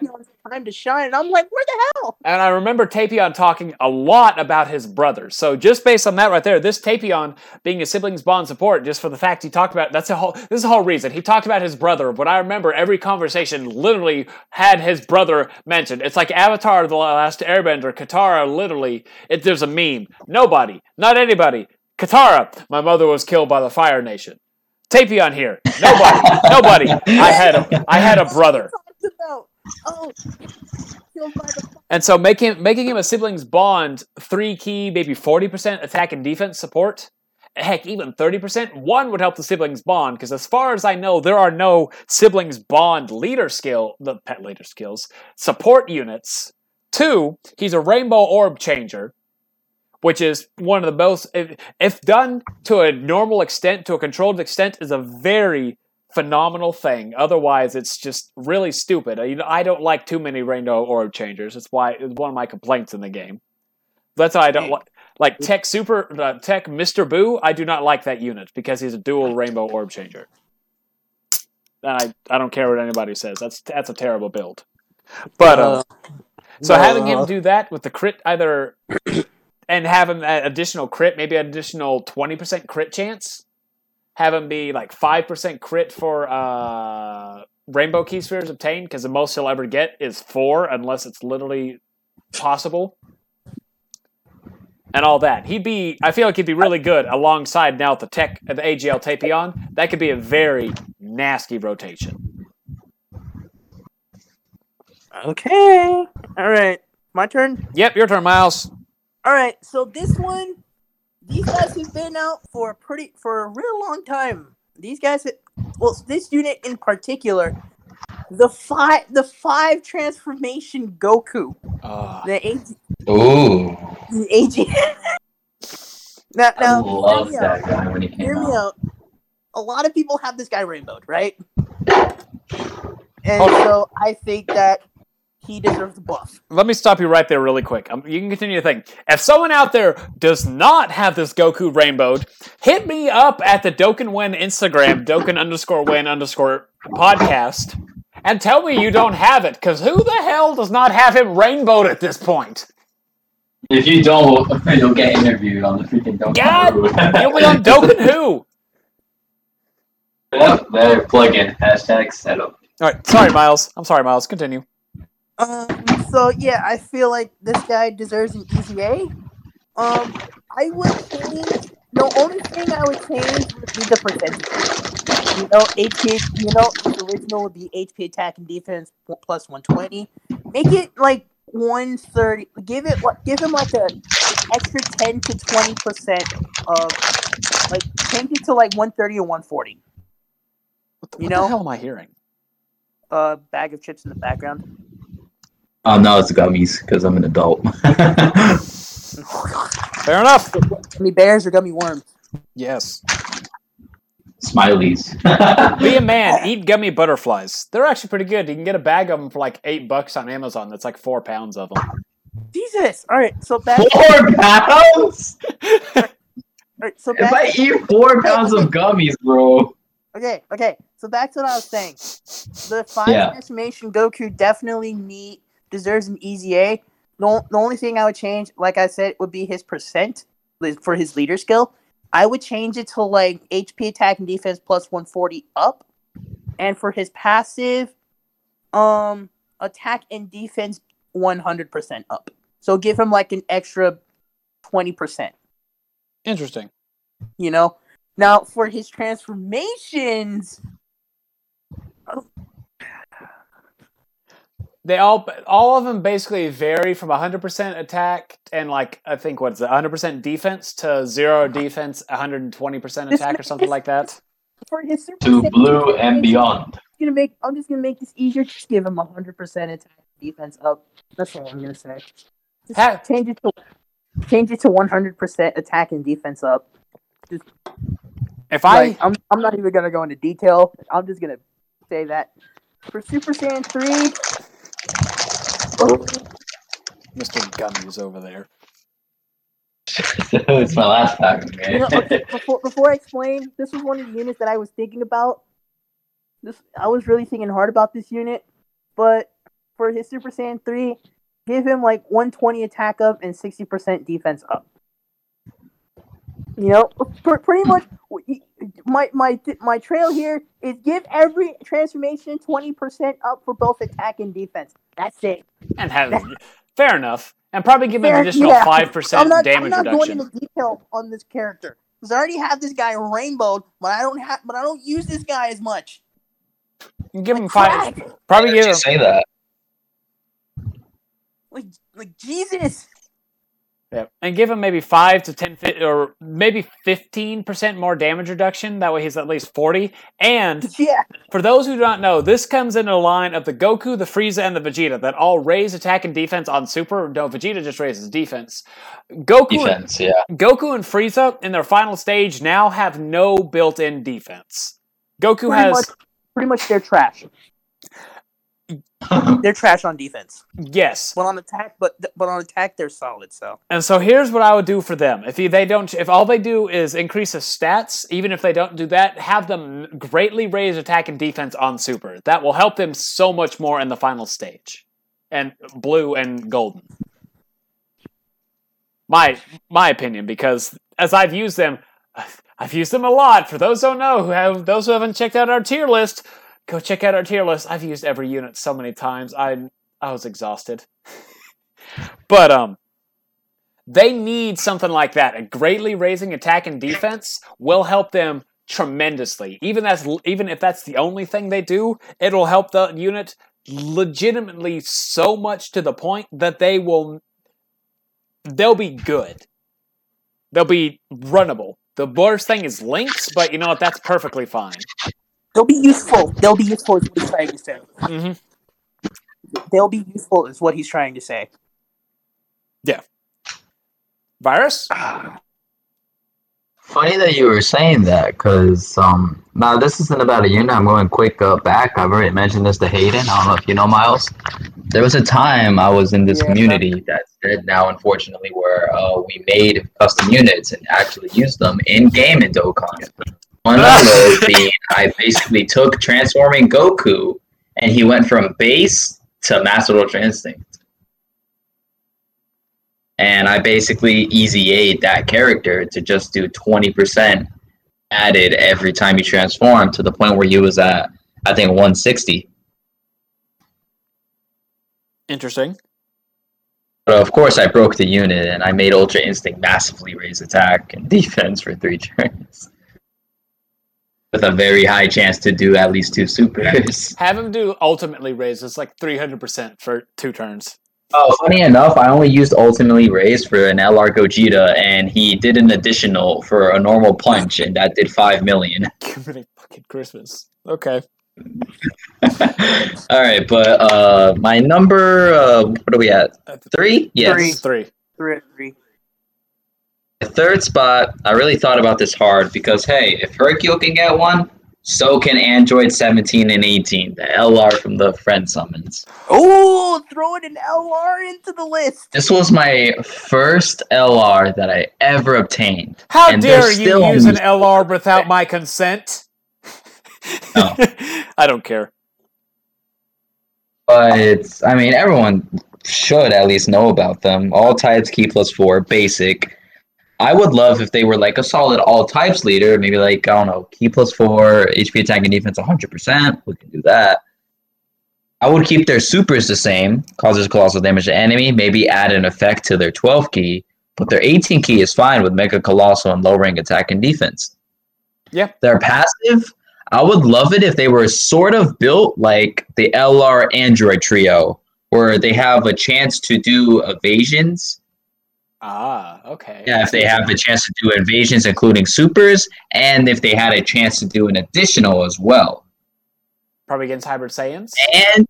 time to shine, and I'm like, where the hell?
And I remember Tapion talking a lot about his brother. So just based on that right there, this Tapion being a siblings bond support, just for the fact he talked about that's a whole this is the whole reason. He talked about his brother, but I remember every conversation literally had his brother mentioned. It's like Avatar the Last Airbender, Katara literally it, there's a meme. Nobody, not anybody. Katara, my mother was killed by the Fire Nation. Tapion here. Nobody. nobody. I had a I had a brother. And so making making him a siblings bond, three Ki, maybe forty percent attack and defense support. Heck, even thirty percent. One would help the siblings bond because, as far as I know, there are no siblings bond leader skill, the pet leader skills support units. Two, he's a rainbow orb changer, which is one of the most, if, if done to a normal extent, to a controlled extent, is a very phenomenal thing. Otherwise, it's just really stupid. Uh, You know, I don't like too many rainbow orb changers. It's why it's one of my complaints in the game. That's why I don't like. Like Tech Super, uh, Tech Mister Buu, I do not like that unit because he's a dual Rainbow Orb Changer. And I, I don't care what anybody says. That's that's a terrible build. But uh, so
no,
having him
uh,
do that with the crit either, and have him add additional crit, maybe an additional twenty percent crit chance. Have him be like five percent crit for uh, Rainbow Ki Spheres obtained because the most he'll ever get is four, unless it's literally possible. And all that. He'd be. I feel like he'd be really good alongside now the tech, the AGL Tapion. That could be a very nasty rotation.
Okay. All right. My turn.
Yep, your turn, Miles.
All right. So this one, these guys have been out for a pretty for a real long time. These guys, well, this unit in particular, the five the five transformation Goku,
Uh,
the AG,
Ooh,
the AG. now,
I
now,
love
hear me out.
guy when he came
Hear me
out.
out. A lot of people have this guy rainbowed, right? And
Hold
so I think that he deserves a buff.
let me stop you right there, really quick. Um, you can continue to think. If someone out there does not have this Goku rainbowed, hit me up at the Dokkan When Instagram, Dokkan underscore When underscore podcast, and tell me you don't have it. Because who the hell does not have him rainbowed at this point?
If you don't, you'll get interviewed on the freaking Don't
God, You'll be on Dokkan Who.
Yep, there, plug in hashtag setup.
All right, sorry, Miles. I'm sorry, Miles. Continue.
Um. So yeah, I feel like this guy deserves an EZA. Um. I would change. The only thing I would change would be the percentage. You know, HP. You know, the original would be HP attack and defense plus one twenty. Make it like one thirty. Give it. what- Give him like a extra ten to twenty percent of like change it to like one thirty or one forty.
What, the,
You
what
know?
the hell am I hearing?
Uh, bag of chips in the background.
Oh no, it's gummies because I'm an adult.
Fair enough.
Gummy bears or gummy worms.
Yes.
Smileys.
Be a man. Eat gummy butterflies. They're actually pretty good. You can get a bag of them for like eight bucks on Amazon. That's like four pounds of them.
Jesus. All right. So back.
four pounds?
All right, so
If. I eat four pounds of gummies, bro.
Okay. Okay. So back to what I was saying. The five
Yeah.
transformation Goku definitely need deserves an EZA. The, the only thing I would change, like I said, would be his percent for his leader skill. I would change it to like HP attack and defense plus 140 up. And for his passive, um, attack and defense 100% up. So give him like an extra 20%,
Interesting.
you know? Now for his transformations,
They all all of them basically vary from 100% attack and like I think what's it 100% defense to zero uh-huh. defense, 120% attack or something like that.
for his
to blue and beyond.
I'm gonna make I'm just gonna make this easier. Just give him 100% attack defense up. That's all I'm gonna say. Just
Ha-
change it to change it to 100% attack and defense up.
If I
Like, I'm I'm not even gonna go into detail. I'm just gonna say that for Super Saiyan three.
Mr. Gummies over there.
it's my last pack,
you know, okay, before before I explain, this was one of the units that I was thinking about. This I was really thinking hard about this unit, but for his Super Saiyan three, give him like 120 attack up and 60% defense up. You know, pr- pretty much my my my trail here is give every transformation 20% up for both attack and defense. That's it.
And have fair enough. And probably give him an additional five
I'm
percent
not, I'm
damage
not going into detail on this character because I already have this guy rainbowed, but I don't have, but I don't use this guy as much.
And give him five.
crap.
Probably
Why
give
did
him
say that?
Like, like Jesus.
Yeah, and give him maybe five to ten or maybe fifteen percent more damage reduction. That way, he's at least forty. And
Yeah.
for those who do not know, this comes in a line of the Goku, the Frieza, and the Vegeta that all raise attack and defense on Super. No, Vegeta just raises defense. Goku,
Defense, yeah.
Goku, and Frieza in their final stage now have no built-in defense. Goku
Pretty
has
much, pretty much they're trash. they're trash on defense.
Yes.
But on attack, but but on attack, they're solid. So
And so here's what I would do for them. If they don't, if all they do is increase his stats, even if they don't do that, have them greatly raise attack and defense on super. That will help them so much more in the final stage, and blue and golden. My my opinion, because as I've used them, I've used them a lot. For those who don't know, who have those who haven't checked out our tier list, go check out our tier list. I've used every unit so many times. I I was exhausted. but um they need something like that. A greatly raising attack and defense will help them tremendously. Even that's even if that's the only thing they do, it'll help the unit legitimately so much to the point that they will they'll be good. They'll be runnable. The worst thing is links, but you know what? That's perfectly fine.
They'll be useful. They'll be useful. Is what he's trying to say.
hmm
They'll be useful. Is what he's trying to say. Yeah.
Virus?
Funny that you were saying that, because um, now this isn't about a unit. I'm going quick uh, back. I've already mentioned this to Hayden. I don't know if you know Miles. There was a time I was in this
Yeah.
community that's dead now, unfortunately, where uh, we made custom units and actually used them in game in Dokkan. One of those being I basically took transforming Goku, and he went from base to Master Ultra Instinct. And I basically EZA'd that character to just do 20% added every time he transformed to the point where he was at, I think, 160.
Interesting.
But of course, I broke the unit and I made Ultra Instinct massively raise attack and defense for three turns. With a very high chance to do at least two supers.
Have him do ultimately raise. It's like 300% for two turns.
Oh, funny enough, I only used ultimately raise for an LR Gogeta, and he did an additional for a normal punch, and that did five million.
Give me fucking Christmas. Okay.
All right, but uh, my number, uh, what are we at? Three? Yes.
Three.
Three.
Three, three.
The third spot, I really thought about this hard because hey, if Hercule can get one, so can Android 17 and 18, the LR from the friend summons.
Oh, throwing an LR into the list.
This was my first LR that I ever obtained.
How dare you use an LR without my consent?
No.
I don't care.
But I mean, everyone should at least know about them. All types Ki plus four, basic. I would love if they were like a solid all types leader, maybe like I don't know, Ki plus four, HP attack and defense 100%. We can do that. I would keep their supers the same, causes colossal damage to enemy, maybe add an effect to their 12 Ki, but their 18 Ki is fine with mega colossal and lowering attack and defense.
Yeah.
Their passive, I would love it if they were sort of built like the LR Android trio, where they have a chance to do evasions.
Ah, okay.
Yeah, if they have the chance to do invasions, including supers, and if they had a chance to do an additional as well.
Probably against Hybrid Saiyans.
And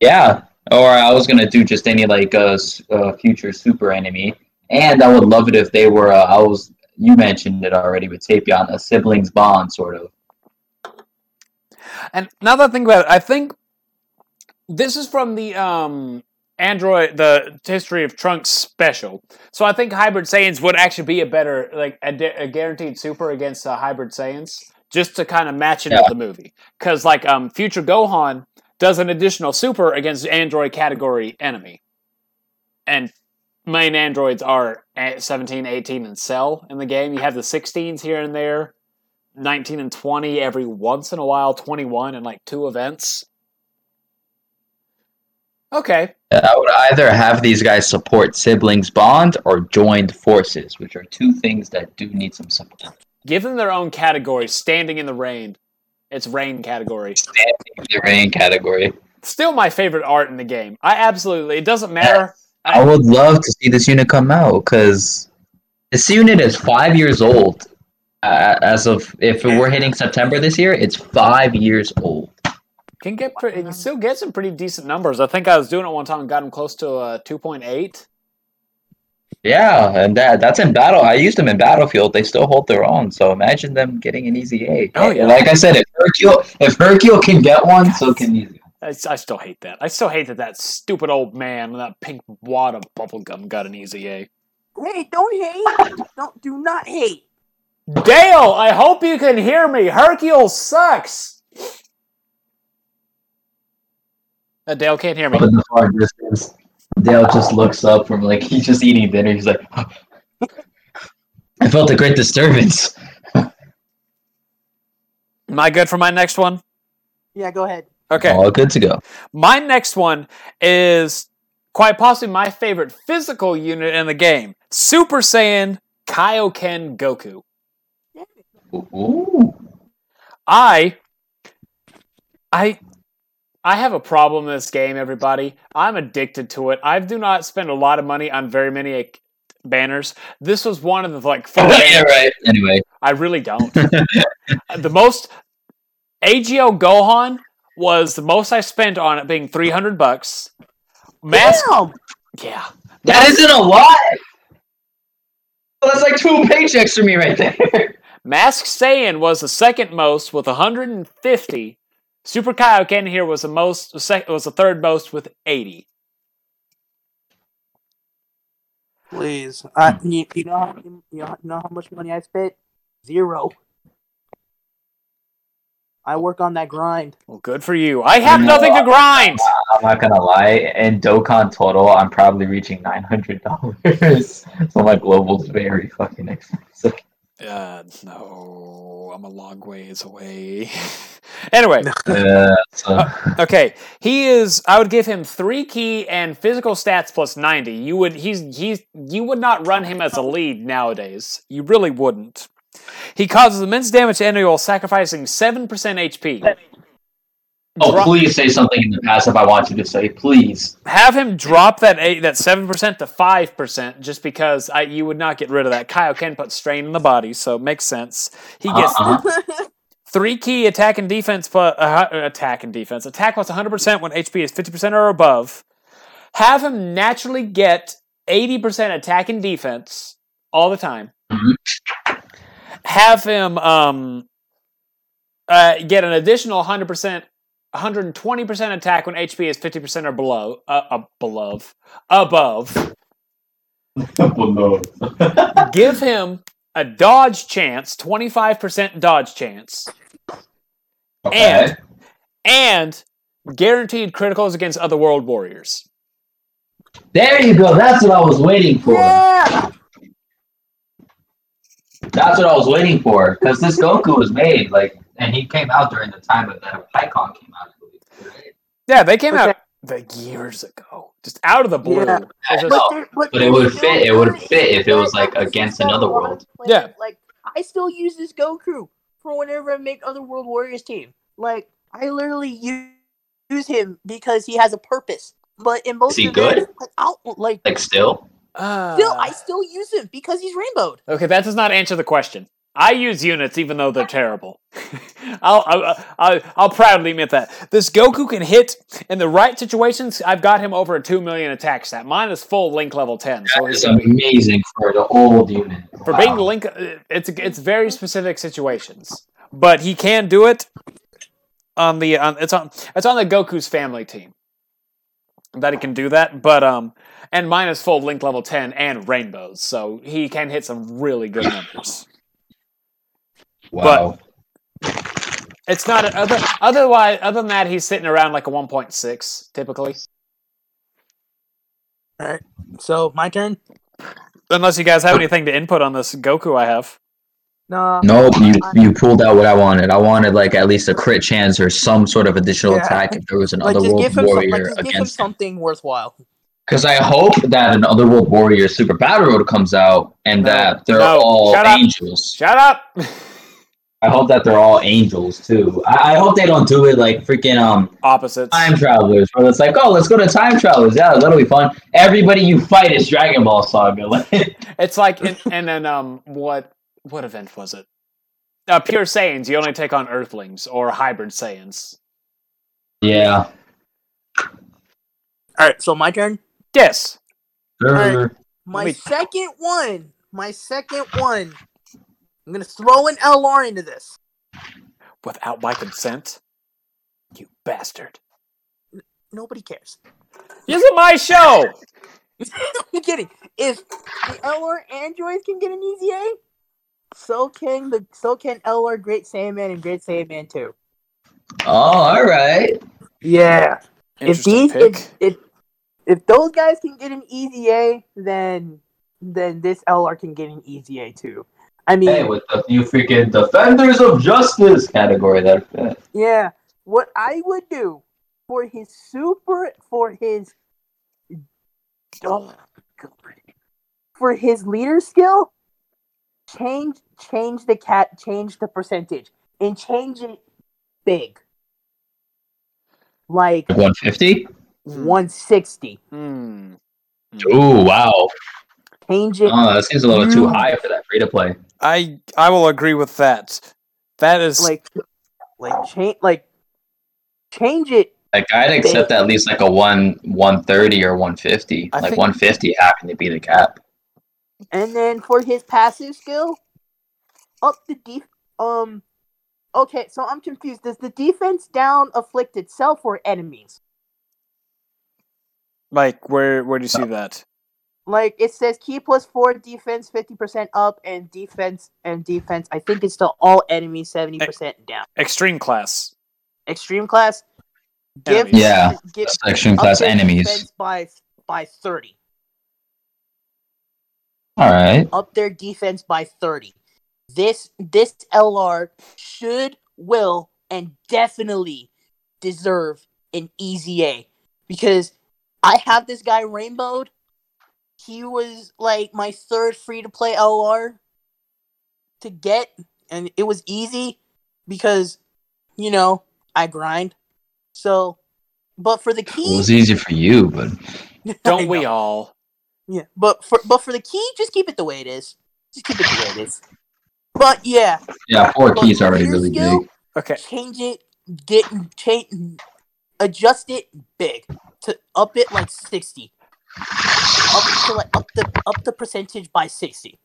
yeah, or I was gonna do just any like uh, uh future super enemy, and I would love it if they were. Uh, I was you mentioned it already with Tapion, a siblings bond sort of.
And now that I think about it, I think this is from the um Android, the history of Trunks special. So I think Hybrid Saiyans would actually be a better, like a, a guaranteed super against uh, Hybrid Saiyans, just to kind of match it
Yeah.
with the movie. Because like um Future Gohan does an additional super against Android category enemy, and main androids are a- 17, 18, and Cell in the game. You have the 16s here and there. 19 and 20 every once in a while, 21 in like two events. Okay.
I would either have these guys support siblings bond or joined forces, which are two things that do need some support.
Give them their own category, standing in the rain. It's rain category.
Standing in the rain category.
Still my favorite art in the game. I absolutely, it doesn't matter.
I would love to see this unit come out because this unit is five years old. Uh, as of if we're hitting September this year, it's five years old.
Can get pretty, it still get some pretty decent numbers. I think I was doing it one time and got them close to uh, 2.8.
Yeah, and that that's in battle. I used them in Battlefield. They still hold their own. So imagine them getting an EZA.
Oh, yeah.
Like I said, if Hercule if Hercule can get one, so can these. guys.
I, I still hate that. I still hate that that stupid old man with that pink wad of bubblegum got an EZA.
Hey, don't hate. don't do not hate.
Dale, I hope you can hear me. Hercule sucks. Uh, Dale can't hear me.
In the far distance, Dale just looks up from like he's just eating dinner. He's like, I felt a great disturbance.
Am I good for my next one?
Yeah, go ahead.
Okay.
All good to go.
My next one is quite possibly my favorite physical unit in the game Super Saiyan Kaioken Goku.
Ooh.
I. I. I have a problem in this game, everybody. I'm addicted to it. I do not spend a lot of money on very many like, banners. This was one of the like four
yeah, right. Anyway,
I really don't. the most AGO Gohan was the most I spent on it being 300 bucks. Mask
Damn.
Yeah.
that isn't a lot. Well, that's like two paychecks for me right there.
Mask Saiyan was the second most with 150. Super Kaioken here was the most sec- was the third most with 80.
Please. Uh, you, you know how you know, you know how much money I spent? Zero. I work on that grind.
Well, good for you. I have
You
nothing to grind.
I'm not gonna lie. In Dokkan total, I'm probably reaching nine hundred dollars. so my global's very fucking expensive.
Uh, no, I'm a long ways away. anyway.
So,
okay, he is. I would give him three Ki and physical stats plus ninety. You would. He's. He's. You would not run him as a lead nowadays. You really wouldn't. He causes immense damage to while sacrificing seven percent HP.
Oh,
Dro-
please say something in the past if I want you to say. Please.
have him drop that eight, that seven percent to five percent, just because I, you would not get rid of that. Kaioken put strain in the body, so it makes sense. He gets
Uh-uh.
three Ki attack and defense plus uh, attack and defense. Attack plus one hundred percent when HP is fifty percent or above. Have him naturally get eighty percent attack and defense all the time.
Mhm.
Have him um, uh, get an additional hundred percent. 120% attack when HP is 50% or below, uh, uh, below, above. Give him a dodge chance, 25% dodge chance,
okay.
and guaranteed criticals against other world warriors.
There you go. That's what I was waiting for.
yeah.
That's what I was waiting for. Because this Goku was made like, and he came out during the time of that Icon came out. I believe, right?
Yeah, they came
Okay.
out the years ago, just out of the blue.
Yeah.
It's just-
know.
there- but
But it would fit- it would fit if it was, like, against another
on a lot
world.
Yeah.
Like I still use this Goku for whenever I make other World Warriors team. Like I literally use, use him because he has a purpose. But in most
Is he
of
good?
like, I'll, like
Like still.
Uh,
still, I still use him because he's rainbowed.
okay, that does not answer the question. I use units even though they're terrible. I'll, I'll, I'll, I'll proudly admit that. This Goku can hit in the right situations. I've got him over a 2 million attack stat. Mine is full link level 10. So
That
he's
is amazing for the old unit.
for
Wow.
being link it's it's very specific situations but he can do it on the on, it's on it's on the goku's family team that he can do that but um and mine is full link level 10 and rainbows so he can hit some really good numbers
Wow.
it's not a, other otherwise other than that he's sitting around like a 1.6 typically All right.
So my turn.
unless you guys have anything to input on this goku i have
Nah.
Nope, you you pulled out what I wanted. I wanted like at least a crit chance or some sort of additional
Yeah.
attack if there was
Like
another
just
world
give him some,
warrior
like just give him
against him.
something worthwhile.
Because I hope that an Otherworld Warrior Super Battle Road comes out and
No.
that they're
No.
all
Shut up.
angels.
shut up
I hope that they're all angels too. I, I hope they don't do it like freaking um
opposites
time travelers, where it's like, oh, let's go to time travelers. Yeah, that'll be fun. Everybody you fight is Dragon Ball Saga.
It's like, in, and then um, what what event was it? Uh, Pure Saiyans. You only take on Earthlings or hybrid Saiyans.
yeah.
All right. So my turn.
Yes.
Alright. My
me-
second one. My second one. I'm gonna throw an LR into this.
Without my consent, you bastard.
nobody cares.
This is my show.
I'm kidding. If the LR androids can get an EZA, so can the so can LR Great Saiyaman and Great Saiyaman 2.
Oh, all right.
Yeah. If
Interesting
these
pick.
if, if if those guys can get an EZA, then then this LR can get an EZA too. I mean,
Hey, with the new freaking Defenders of Justice category that fit.
yeah. What I would do for his super for his oh, for his leader skill, change change the cat change the percentage and change it big. Like
150?
Hmm.
160.
Hmm.
Ooh, wow.
Change it
Oh, that seems a little too high for that free to play.
I I will agree with that. That is
like like change like change it
Like I'd accept at least like a one one thirty or one fifty. Like
think-
one fifty having to be the cap.
and then for his passive skill up the def um okay so i'm confused does the defense down afflict itself or enemies
like where where do you see that?
Like it says Ki plus four defense 50% up and defense and defense i think it's to all enemies 70% down
Extreme class.
extreme class give
Enemies.
Yeah,
give
Section
up
class enemies.
by by 30
All right.
up their defense by 30. This this LR should, will, and definitely deserve an EZA because I have this guy rainbowed. He was like my third free to play LR to get, and it was easy because you know I grind. So, but for the
Ki
It
was easy for you, but
Don't we all?
Yeah, but for but for the Ki, just keep it the way it is. Just keep it the way it is. But yeah,
yeah, four
but
keys already really
skill,
big.
Okay.
Change it, get change, adjust it big to up it like sixty. Up to like up the up the percentage by sixty.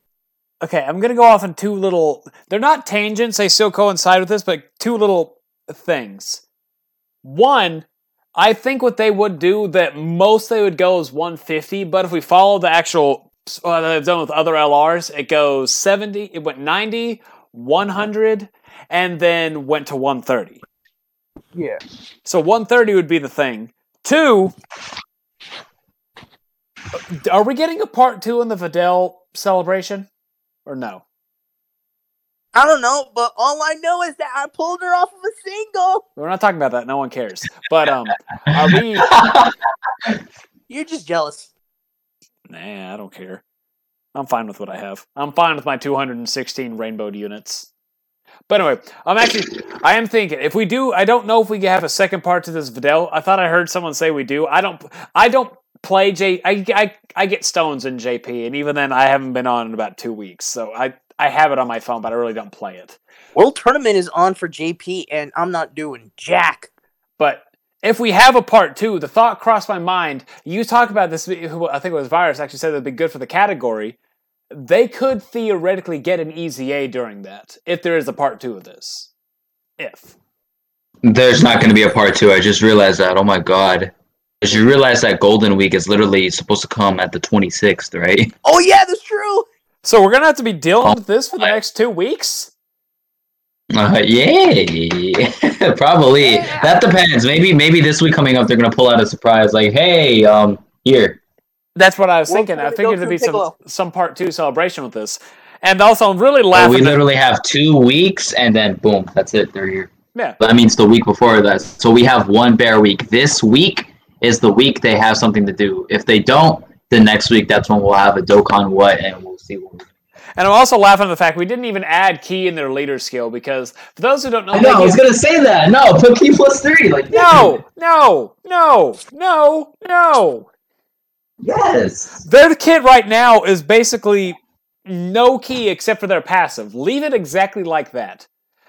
Okay, I'm gonna go off on two little. They're not tangents; they still coincide with this, but two little things. One, I think what they would do that most they would go is 150, but if we follow the actual uh, that they've done with other LRs, it goes 70. It went 90, 100, and then went to 130.
Yeah.
So 130 would be the thing. Two, are we getting a part two in the Videl celebration, or no?
I don't know, but all I know is that I pulled her off of a single.
We're not talking about that. No one cares. But um, are we?
You're just jealous.
Nah, I don't care. I'm fine with what I have. I'm fine with my 216 rainbow units. But anyway, I'm actually, I am thinking if we do, I don't know if we can have a second part to this Videl. I thought I heard someone say we do. I don't. I don't play J. I, I, I get stones in JP, and even then, I haven't been on in about two weeks. So I I have it on my phone, but I really don't play it.
World tournament is on for JP, and I'm not doing jack.
But if we have a part two, the thought crossed my mind. You talk about this. I think it was Virus actually said it'd be good for the category. They could theoretically get an EZA during that if there is a part two of this. If
There's not going to be a part two. I just realized that. Oh my god. Because you realize that Golden Week is literally supposed to come at the 26th, right?
Oh yeah, that's true.
so, we're gonna have to be dealing with this for the next two weeks.
Uh, yeah, probably.
Yeah.
That depends. Maybe, maybe this week coming up, they're gonna pull out a surprise, like, "Hey, um, here."
That's what I was thinking. I
Goku
figured there'd be some some part two celebration with this, and also I'm really
So
laughing.
we
at-
literally have two weeks, and then boom, that's it. They're here.
yeah,
That means the week before that. So we have one bear week. This week is the week they have something to do. If they don't, the next week that's when we'll have a Dokkan what, and we'll see. What
and I'm also laughing at the fact we didn't even add Ki in their leader skill because for those who don't know,
I know. I was gonna say that. No, put Ki plus three. Like
no, no, no, no, no.
Yes.
Their kit right now is basically no Ki except for their passive. Leave it exactly like that.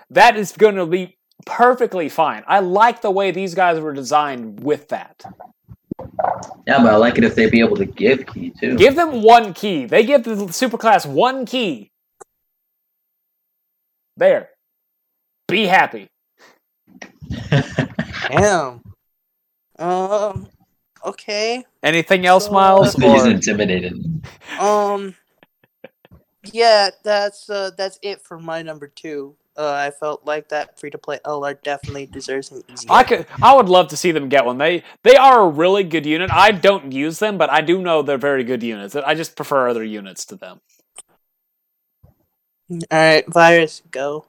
That is going to be perfectly fine. I like the way these guys were designed with that.
Yeah, but I like it if they be able to give Ki too.
Give them one Ki. They give the superclass one Ki. There. Be happy.
Damn. Um. Okay.
Anything else,
So-
Miles?
He's
Or
intimidated.
Um. Yeah, that's uh, that's it for my number two. Uh, I felt like that free to play LR definitely deserves an easy.
I could, I would love to see them get one. They they are a really good unit. I don't use them, but I do know they're very good units. I just prefer other units to them.
All right, virus, go.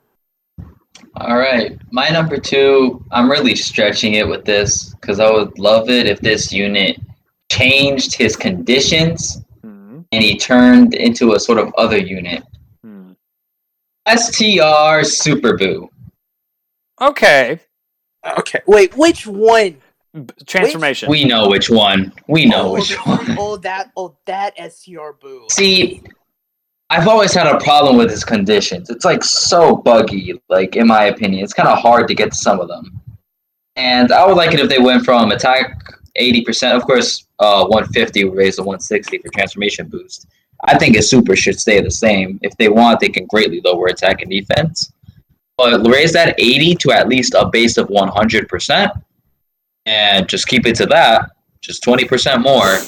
All right, my number two. I'm really stretching it with this because I would love it if this unit changed his conditions
Hmm.
and he turned into a sort of other unit. STR Super Buu.
Okay,
Okay, wait, which one?
B- transformation.
We know which one. We know
oh,
which one.
Oh, that. Oh, that STR Buu.
See, I've always had a problem with his conditions. It's like so buggy, like in my opinion. It's kind of hard to get to some of them. And I would like it if they went from attack 80%, of course, uh, 150 would raise to 160 for transformation boost. I think his super should stay the same. If they want, they can greatly lower attack and defense. But raise that 80 to at least a base of 100% and just keep it to that, just 20% more.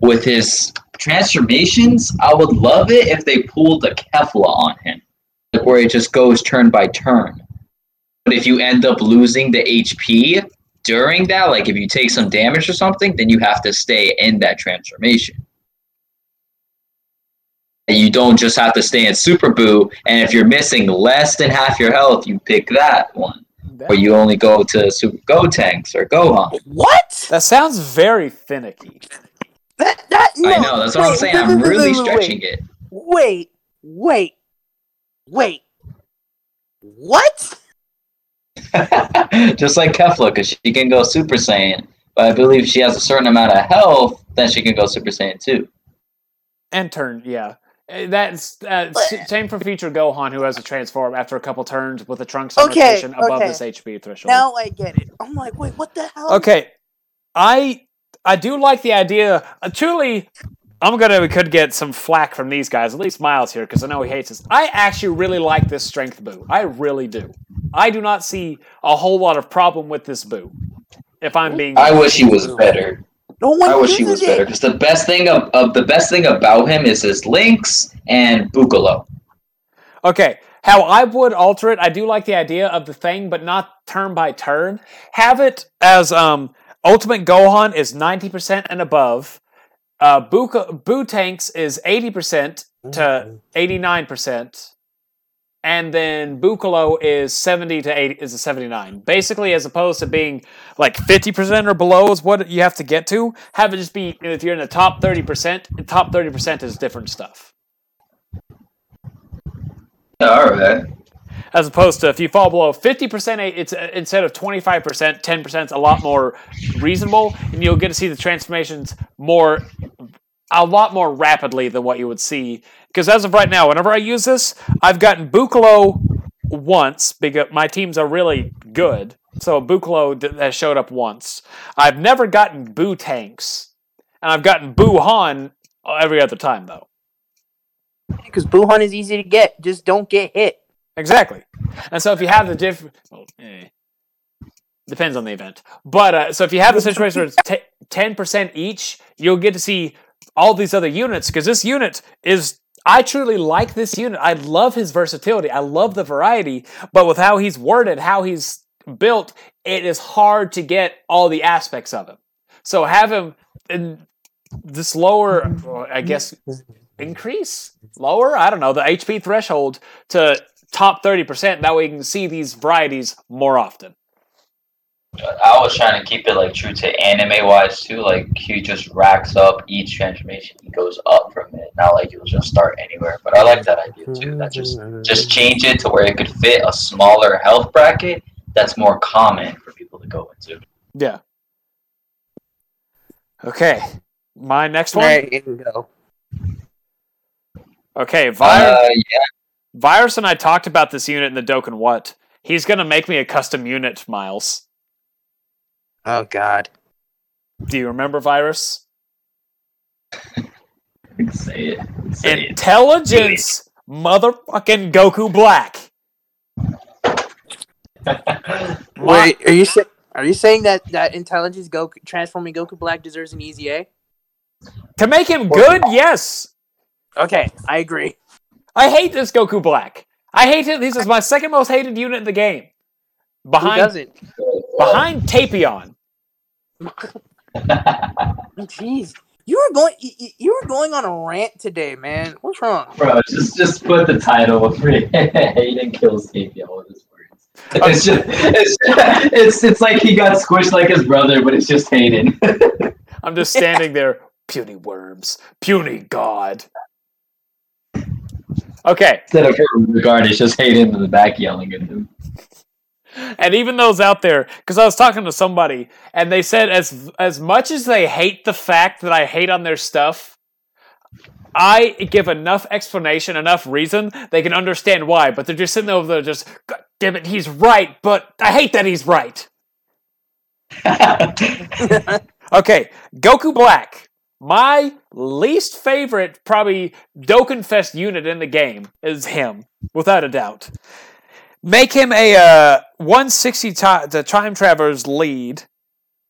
With his transformations, I would love it if they pulled a Kefla on him, like where it just goes turn by turn. But if you end up losing the HP during that, like if you take some damage or something, then you have to stay in that transformation. And you don't just have to stay in Super Buu, and if you're missing less than half your health, you pick that one. Or you only go to Super Gotenks or Gohan.
What?
that sounds very finicky.
That that no.
I know, that's what I'm saying.
wait,
I'm
wait, wait,
really
wait, wait.
stretching it.
Wait, wait, wait. What?
just like Kefla, because she can go Super Saiyan. But I believe she has a certain amount of health, then she can go Super Saiyan too.
And turn, yeah. Uh, That's uh, s- same for future Gohan, who has a transform after a couple turns with a Trunks
Okay,
rotation above
okay.
this HP threshold.
Now I get it. I'm like, wait, what the hell?
Okay, I I do like the idea. Uh, truly, I'm gonna we could get some flack from these guys, at least Miles here, because I know he hates this. I actually really like this strength Buu. I really do. I do not see a whole lot of problem with this Buu. If I'm being,
I wish he was better.
No one
I wish he
uses
was better because the best thing of, of the best thing about him is his links and Buucolo.
Okay, how I would alter it, I do like the idea of the thing, but not turn by turn. Have it as um Ultimate Gohan is 90% and above. Uh Buka, Buutenks is 80% to 89%. And then Buucolo is 70 to 80 is a 79. Basically, as opposed to being like 50% or below is what you have to get to, have it just be if you're in the top 30%, the top 30% is different stuff.
All right.
as opposed to if you fall below 50% it's uh, instead of 25% 10% is a lot more reasonable and you'll get to see the transformations more a lot more rapidly than what you would see because as of right now whenever i use this i've gotten Buucolo once because my teams are really good so Buucolo d- has showed up once i've never gotten Buutenks and i've gotten Buuhan every other time though
Because Buuhan is easy to get. Just don't get hit.
Exactly. And so if you have the different, well, eh, depends on the event. But uh, so if you have the situation where it's ten percent each, you'll get to see all these other units because this unit is. I truly like this unit. I love his versatility. I love the variety. But with how he's worded, how he's built, it is hard to get all the aspects of him. So have him in this lower, I guess, increase lower i don't know the hp threshold to top 30% that way you can see these varieties more often
I was trying to keep it like true to anime wise too. Like he just racks up each transformation. He goes up from it. Not like you'll just start anywhere. But I like that idea too. That just just change it to where it could fit a smaller health bracket that's more common for people to go into.
yeah okay my next one
right, you can go.
okay virus,
Uh, yeah,
virus and i talked about this unit in the Dokkan When he's gonna make me a custom unit miles
Oh God.
do you remember virus
say it. Say it.
intelligence motherfucking goku black
Wait, are you sa- Are you saying that that intelligence Goku transforming Goku Black deserves an EZA?
To make him good, yes.
Okay, I agree.
I hate this Goku Black. I hate him. This is my second most hated unit in the game.
Who
Behind
doesn't?
behind Tapion.
Jeez, you were going you, you- you were going on a rant today, man. What's wrong?
Bro, just just put the title free Hayden kills Tapion with his words. It's just it's, it's it's like he got squished like his brother, but it's just Hayden.
I'm just standing there. Puny worms. Puny god. Okay.
Instead of her regard, it's just Hayden in the back yelling at him.
And even those out there, because I was talking to somebody, and they said as as much as they hate the fact that I hate on their stuff, I give enough explanation, enough reason, they can understand why. But they're just sitting over there, just God damn it, he's right. But I hate that he's right. Okay, Goku Black. My least favorite, probably Dokkanfest unit in the game is him, without a doubt. Make him a uh, 160 ti- the time travelers lead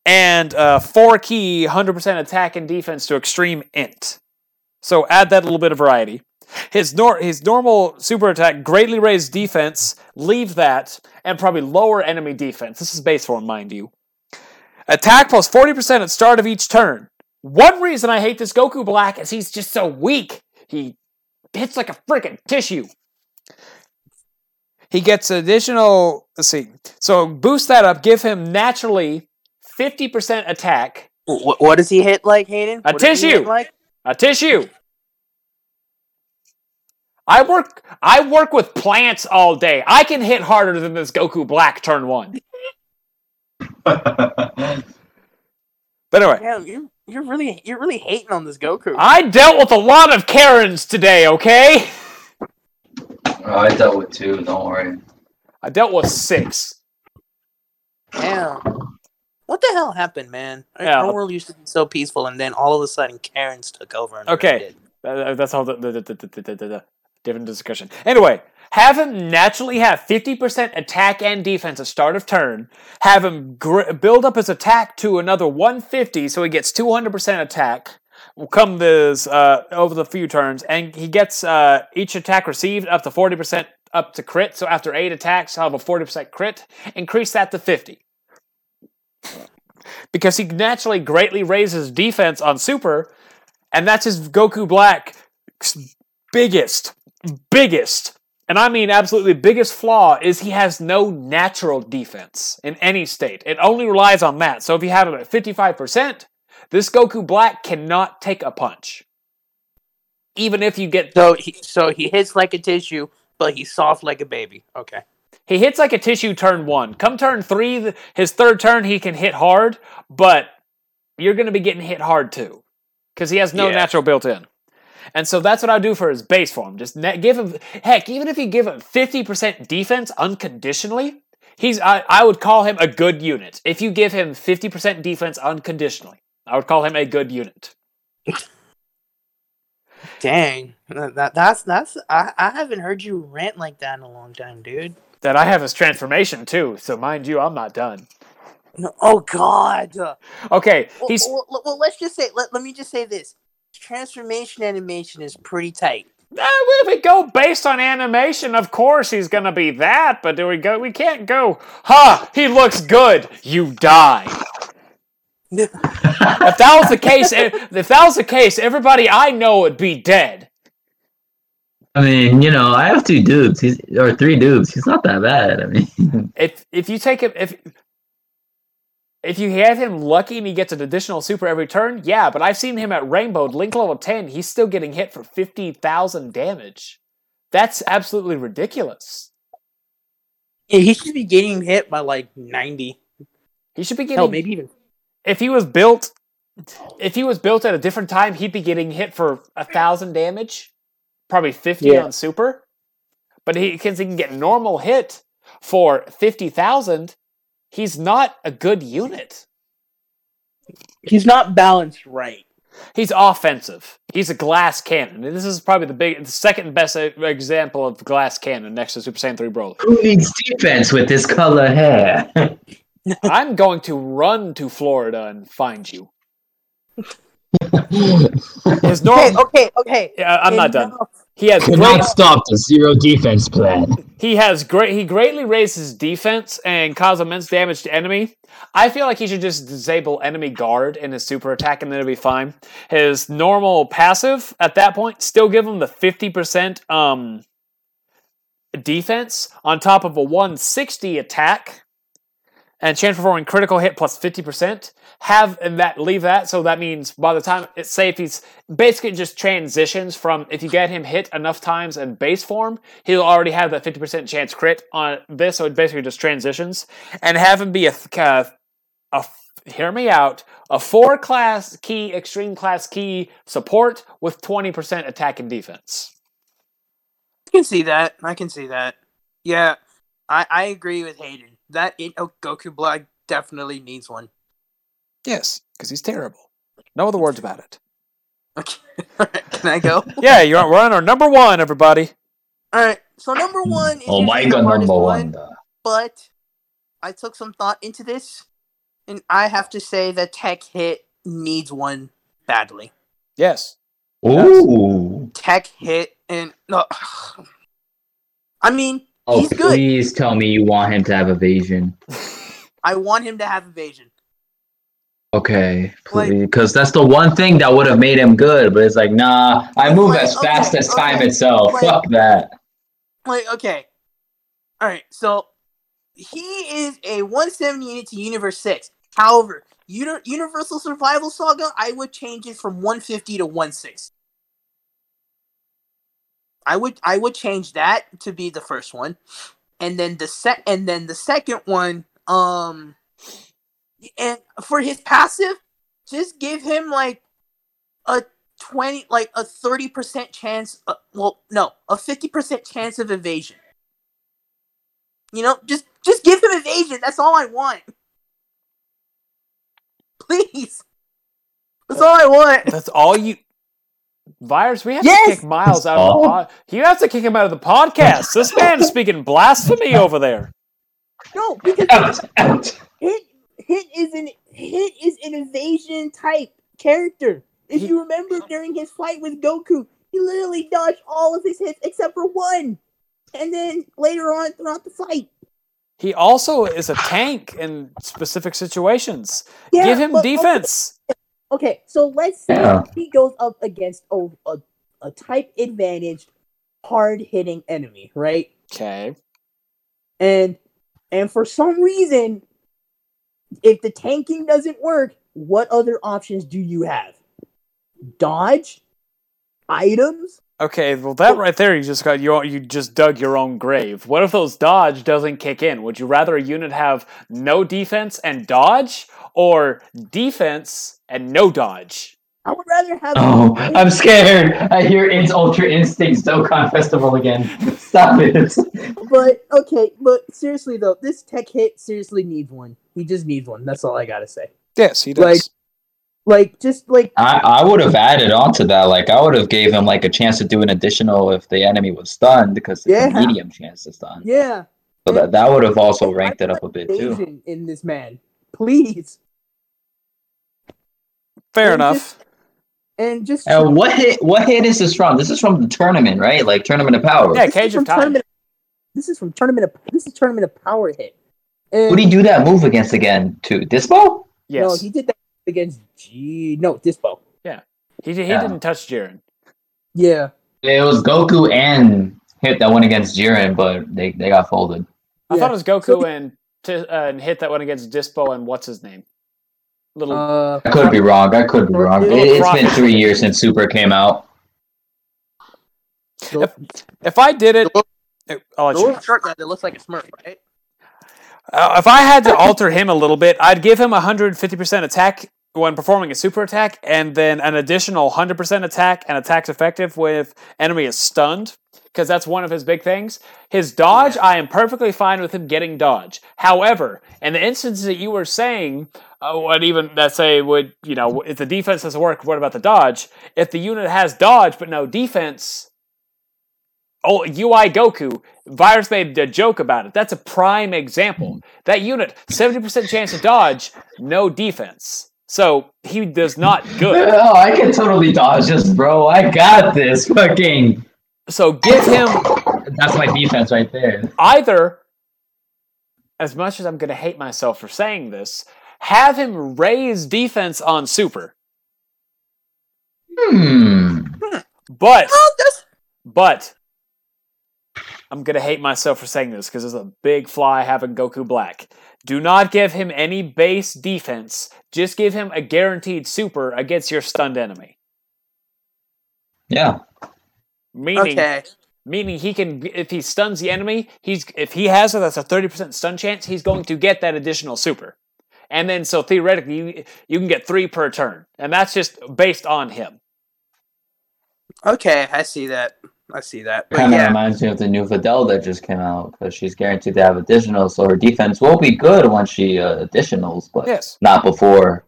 and uh, four Ki 100% attack and defense to extreme int. So add that little bit of variety. His nor- his normal super attack greatly raised defense. Leave that and probably lower enemy defense. This is base form, mind you. Attack plus 40% at start of each turn. One reason I hate this Goku Black is he's just so weak. He hits like a freaking tissue. He gets additional, let's see. So boost that up, give him naturally 50% attack.
What, what does he hit like, Hayden?
A
What
tissue.
Like?
A tissue. I work I work with plants all day. I can hit harder than this Goku Black turn 1. But anyway,
Damn, you you're really you're really hating on this Goku.
I dealt with a lot of Karens today, okay?
Oh, I dealt with two. Don't worry.
I dealt with 6.
Damn. What the hell happened, man? Our-
Yeah.
Our world used to be so peaceful, and then all of a sudden, Karens took over. And
Okay. Uh, that's all the, the, the, the, the, the, the, the different discussion. Anyway, have him naturally have 50% attack and defense at start of turn. Have him gr- build up his attack to another 150 so he gets 200% attack. Come this uh, over the few turns, and he gets uh, each attack received up to 40% up to crit. So after eight attacks, he'll have a 40% crit. Increase that to 50. Because he naturally greatly raises defense on super, and that's his Goku Black biggest, biggest, and I mean absolutely biggest flaw is he has no natural defense in any state. It only relies on that. So if you have him at 55%, this Goku Black cannot take a punch. Even if you get
So he so he hits like a tissue, but he's soft like a baby. Okay.
he hits like a tissue turn 1. Come turn three, his third turn he can hit hard, but you're going to be getting hit hard too cuz he has no
Yeah.
natural built in. And so that's what I do for his base form. Just give him, heck, even if you give him 50% defense unconditionally, he's, I, I would call him a good unit. If you give him 50% defense unconditionally, I would call him a good unit.
Dang. That, that- that's that's I, I haven't heard you rant like that in a long time, dude.
That I have his transformation too, so mind you, I'm not done.
No, oh God.
Okay,
Well,
he's,
well, well, let's just say let, let me just say this. Transformation animation is pretty tight.
Uh, if we go based on animation, of course he's gonna be that, but do we go, we can't go, ha, he looks good, you die. If that was the case, if if that was the case, everybody I know would be dead.
I mean, you know, I have two dudes, he's or three dudes. He's not that bad. I mean,
If if you take him, if if you have him lucky and he gets an additional super every turn, yeah. But I've seen him at Rainbow Link level ten. He's still getting hit for fifty thousand damage. That's absolutely ridiculous.
Yeah, he should be getting hit by like ninety.
He should be getting.
Hell, maybe even.
If he was built, if he was built at a different time, he'd be getting hit for a thousand damage, probably fifty
Yeah.
on super. But he can, he can get normal hit for fifty thousand. He's not a good unit.
He's not balanced right.
He's offensive. He's a glass cannon. And this is probably the big, the second best example of glass cannon next to Super Saiyan 3 Broly.
who needs defense with this color hair?
I'm going to run to Florida and find you. His
Okay,
normal.
okay, okay.
Yeah, I'm not done. He has
Could
great.
not stop the zero defense plan.
He has great. He greatly raised his defense and caused immense damage to enemy. I feel like he should just disable enemy guard in his super attack, and then it'll be fine. His normal passive at that point still give him the fifty percent um defense on top of a one sixty attack, and chance for performing critical hit plus plus fifty percent. Have and that leave that so that means by the time it's safe, he's basically just transitions from if you get him hit enough times in base form, he'll already have that 50% chance crit on this, so it basically just transitions. And have him be a, uh, a hear me out, a four class Ki, extreme class Ki support with 20% attack and defense.
I can see that. I can see that. Yeah, I, I agree with Hayden. That it, oh, Goku Black definitely needs one.
Yes, because he's terrible. No other words about it.
Okay, alright, can I go?
Yeah, you're we're on our number one, everybody.
All right. So number one is
Oh my god, number
one,
one.
but I took some thought into this, and I have to say that Tech Hit needs one badly.
Yes.
Ooh.
Tech Hit and no, I mean
Oh,
he's good.
please tell me you want him to have evasion.
I want him to have evasion.
Okay, because that's the one thing that would have made him good. But it's like, nah, I move
Like,
as fast
okay,
as time
okay,
itself.
like-
Fuck that.
Like okay, all right. So he is a 170 unit to Universe Six. However, Universal Survival Saga, I would change it from 150 to 16. I would I would change that to be the first one, and then the set and then the second one. Um, and for his passive, just give him like a 20 like a 30% chance uh, well no a 50% chance of evasion you know just just give him evasion that's all i want please that's all i want
That's all you. Virus, we have
Yes!
to kick Miles out of the
all?
pod. You have to kick him out of the podcast. This man's speaking blasphemy over there.
no because
Out, out.
hit hit is an hit is an evasion type character if
He-
you remember during his fight with goku he literally dodged all of his hits except for one and then later on throughout the fight
He also is a tank in specific situations.
Yeah,
Give him
but-
defense.
Okay, so let's say
Yeah.
he goes up against a, a, a type advantaged, hard hitting enemy, right?
Okay.
And and for some reason, if the tanking doesn't work, what other options do you have? Dodge, items.
Okay, well that right there you just got you you just dug your own grave. What if those dodge doesn't kick in? Would you rather a unit have no defense and dodge or defense and no dodge?
I would rather have.
Oh, I'm scared. I hear its Ultra Instinct Dokkan Festival again. Stop it.
But okay, but seriously though, this tech hit seriously needs one. He just needs one. That's all I gotta say.
Yes, he does.
Like- Like just like
I, I would have added on to that. Like I would have gave him like a chance to do an additional if the enemy was stunned because it's
Yeah.
a medium chance to stun.
yeah,
So that, that would have also ranked it up a bit too.
in this man, please.
Fair
and
enough.
just- And just
Uh, what hit? What hit is this from? This is from the tournament, right? Like tournament of power.
Yeah,
This is
Cage
from
of Time.
Tournament, this is from tournament. Of, this is tournament of power hit. And
Who did he do that move against again? To Dyspo?
No, he did that against G. No, Dyspo.
Yeah, he he
Yeah.
didn't touch Jiren.
Yeah,
It was Goku and Hit that went against Jiren, but they, they got folded.
I
Yeah.
thought it was Goku
So-
and t- uh, and hit that one against Dyspo and what's his name? Little
uh,
I could be wrong. I could be wrong. It, it's been three years since Super came out.
the,
If I did it, I'll let
the
you.
little short guy that looks like a Smurf, right?
Uh, if I had to alter him a little bit, I'd give him 150% attack when performing a super attack, and then an additional 100% attack and attacks effective with enemy is stunned, because that's one of his big things. His dodge, I am perfectly fine with him getting dodge. However, in the instance that you were saying, uh, what even that say would you know if the defense doesn't work, what about the dodge? If the unit has dodge but no defense, oh UI Goku. Virus made a joke about it. That's a prime example. That unit, seventy percent chance to dodge, no defense. So he does not good.
Oh, I can totally dodge this, bro. I got this. Fucking.
So give him
That's my defense right there.
either, as much as I'm going to hate myself for saying this, have him raise defense on super.
Hmm.
But,
that's
but, I'm going to hate myself for saying this because there's a big fly having Goku Black. Do not give him any base defense. Just give him a guaranteed super against your stunned enemy.
Yeah.
Meaning,
okay.
meaning he can if he stuns the enemy he's if he has it that's a 30% stun chance he's going to get that additional super and then so theoretically you, you can get three per turn and that's just based on him
Okay, I see that. I see that.
Kind of
yeah,
reminds me of the new Videl that just came out because she's guaranteed to have additionals, so her defense will be good once she uh, additionals, but
yes
not before.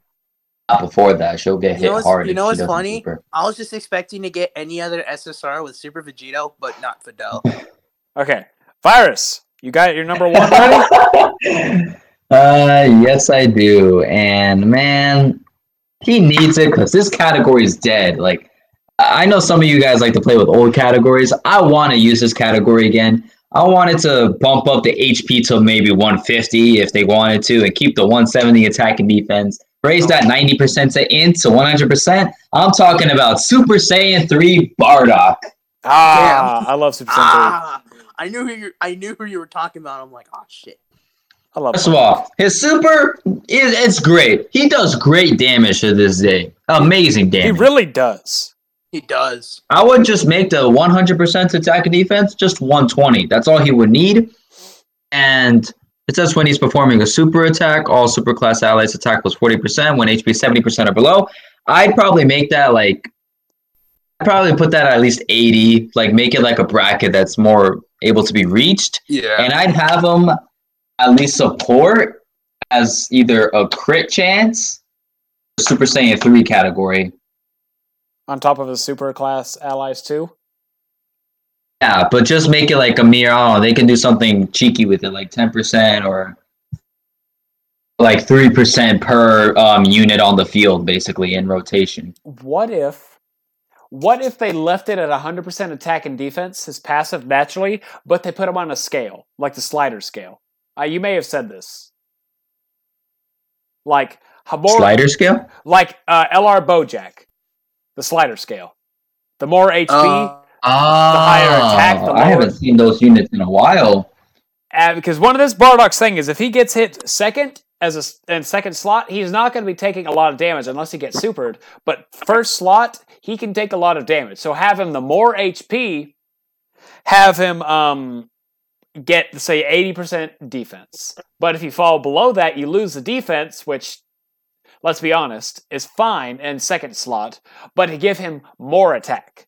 Not before that, she'll get
You know
hit
what's-
hard.
you know what's funny? I was just expecting to get any other SSR with Super Vegito, but not Videl.
okay virus you got your number one ready
uh, yes, I do, and man, he needs it because this category is dead. Like, I I know some of you guys like to play with old categories. I want to use this category again. I wanted to bump up the HP to maybe 150 if they wanted to, and keep the 170 attack and defense. Raise that 90% to int to 100%. I'm talking about Super Saiyan 3 Bardock.
ah i love super Saiyan 3.
ah, I knew who you. I knew who you were talking about. I'm like, oh shit.
i love
First of all, his super is it's great. He does great damage to this day. Amazing damage.
he really does
He does.
I would just make the 100% attack and defense just 120. That's all he would need. And it says when he's performing a super attack, all super class allies attack plus 40% when HP 70% or below. I'd probably make that like I'd probably put that at least 80, like make it like a bracket that's more able to be reached.
Yeah.
And I'd have him at least support as either a crit chance, Super Saiyan 3 category.
on top of his super class allies too
Yeah, but just make it like a mere, oh, they can do something cheeky with it, like 10% or like 3% per um, unit on the field, basically, in rotation.
what if what if they left it at 100% attack and defense his passive naturally but they put him on a scale like the slider scale uh, you may have said this like Habor-
Slider scale?
like uh, lr bojack the slider scale the more hp
Uh,
Ah,
attack, the
I haven't seen those units in a while.
uh, because one of this Bardock's thing is if he gets hit second as a in second slot, he's not going to be taking a lot of damage unless he gets supered. But first slot, he can take a lot of damage. So have him the more HP, have him um get say eighty percent defense. But if you fall below that, you lose the defense, which let's be honest is fine in second slot. But to give him more attack,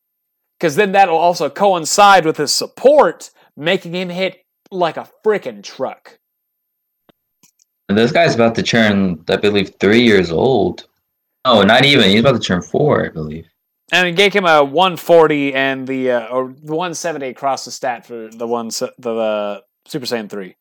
because then that'll also coincide with his support, making him hit like a freaking truck.
And this guy's about to turn, I believe, three years old. Oh, not even. He's about to turn four, I believe.
And it gave him a 140 and the uh, or the 170 across the stat for the one se- the uh, Super Saiyan 3.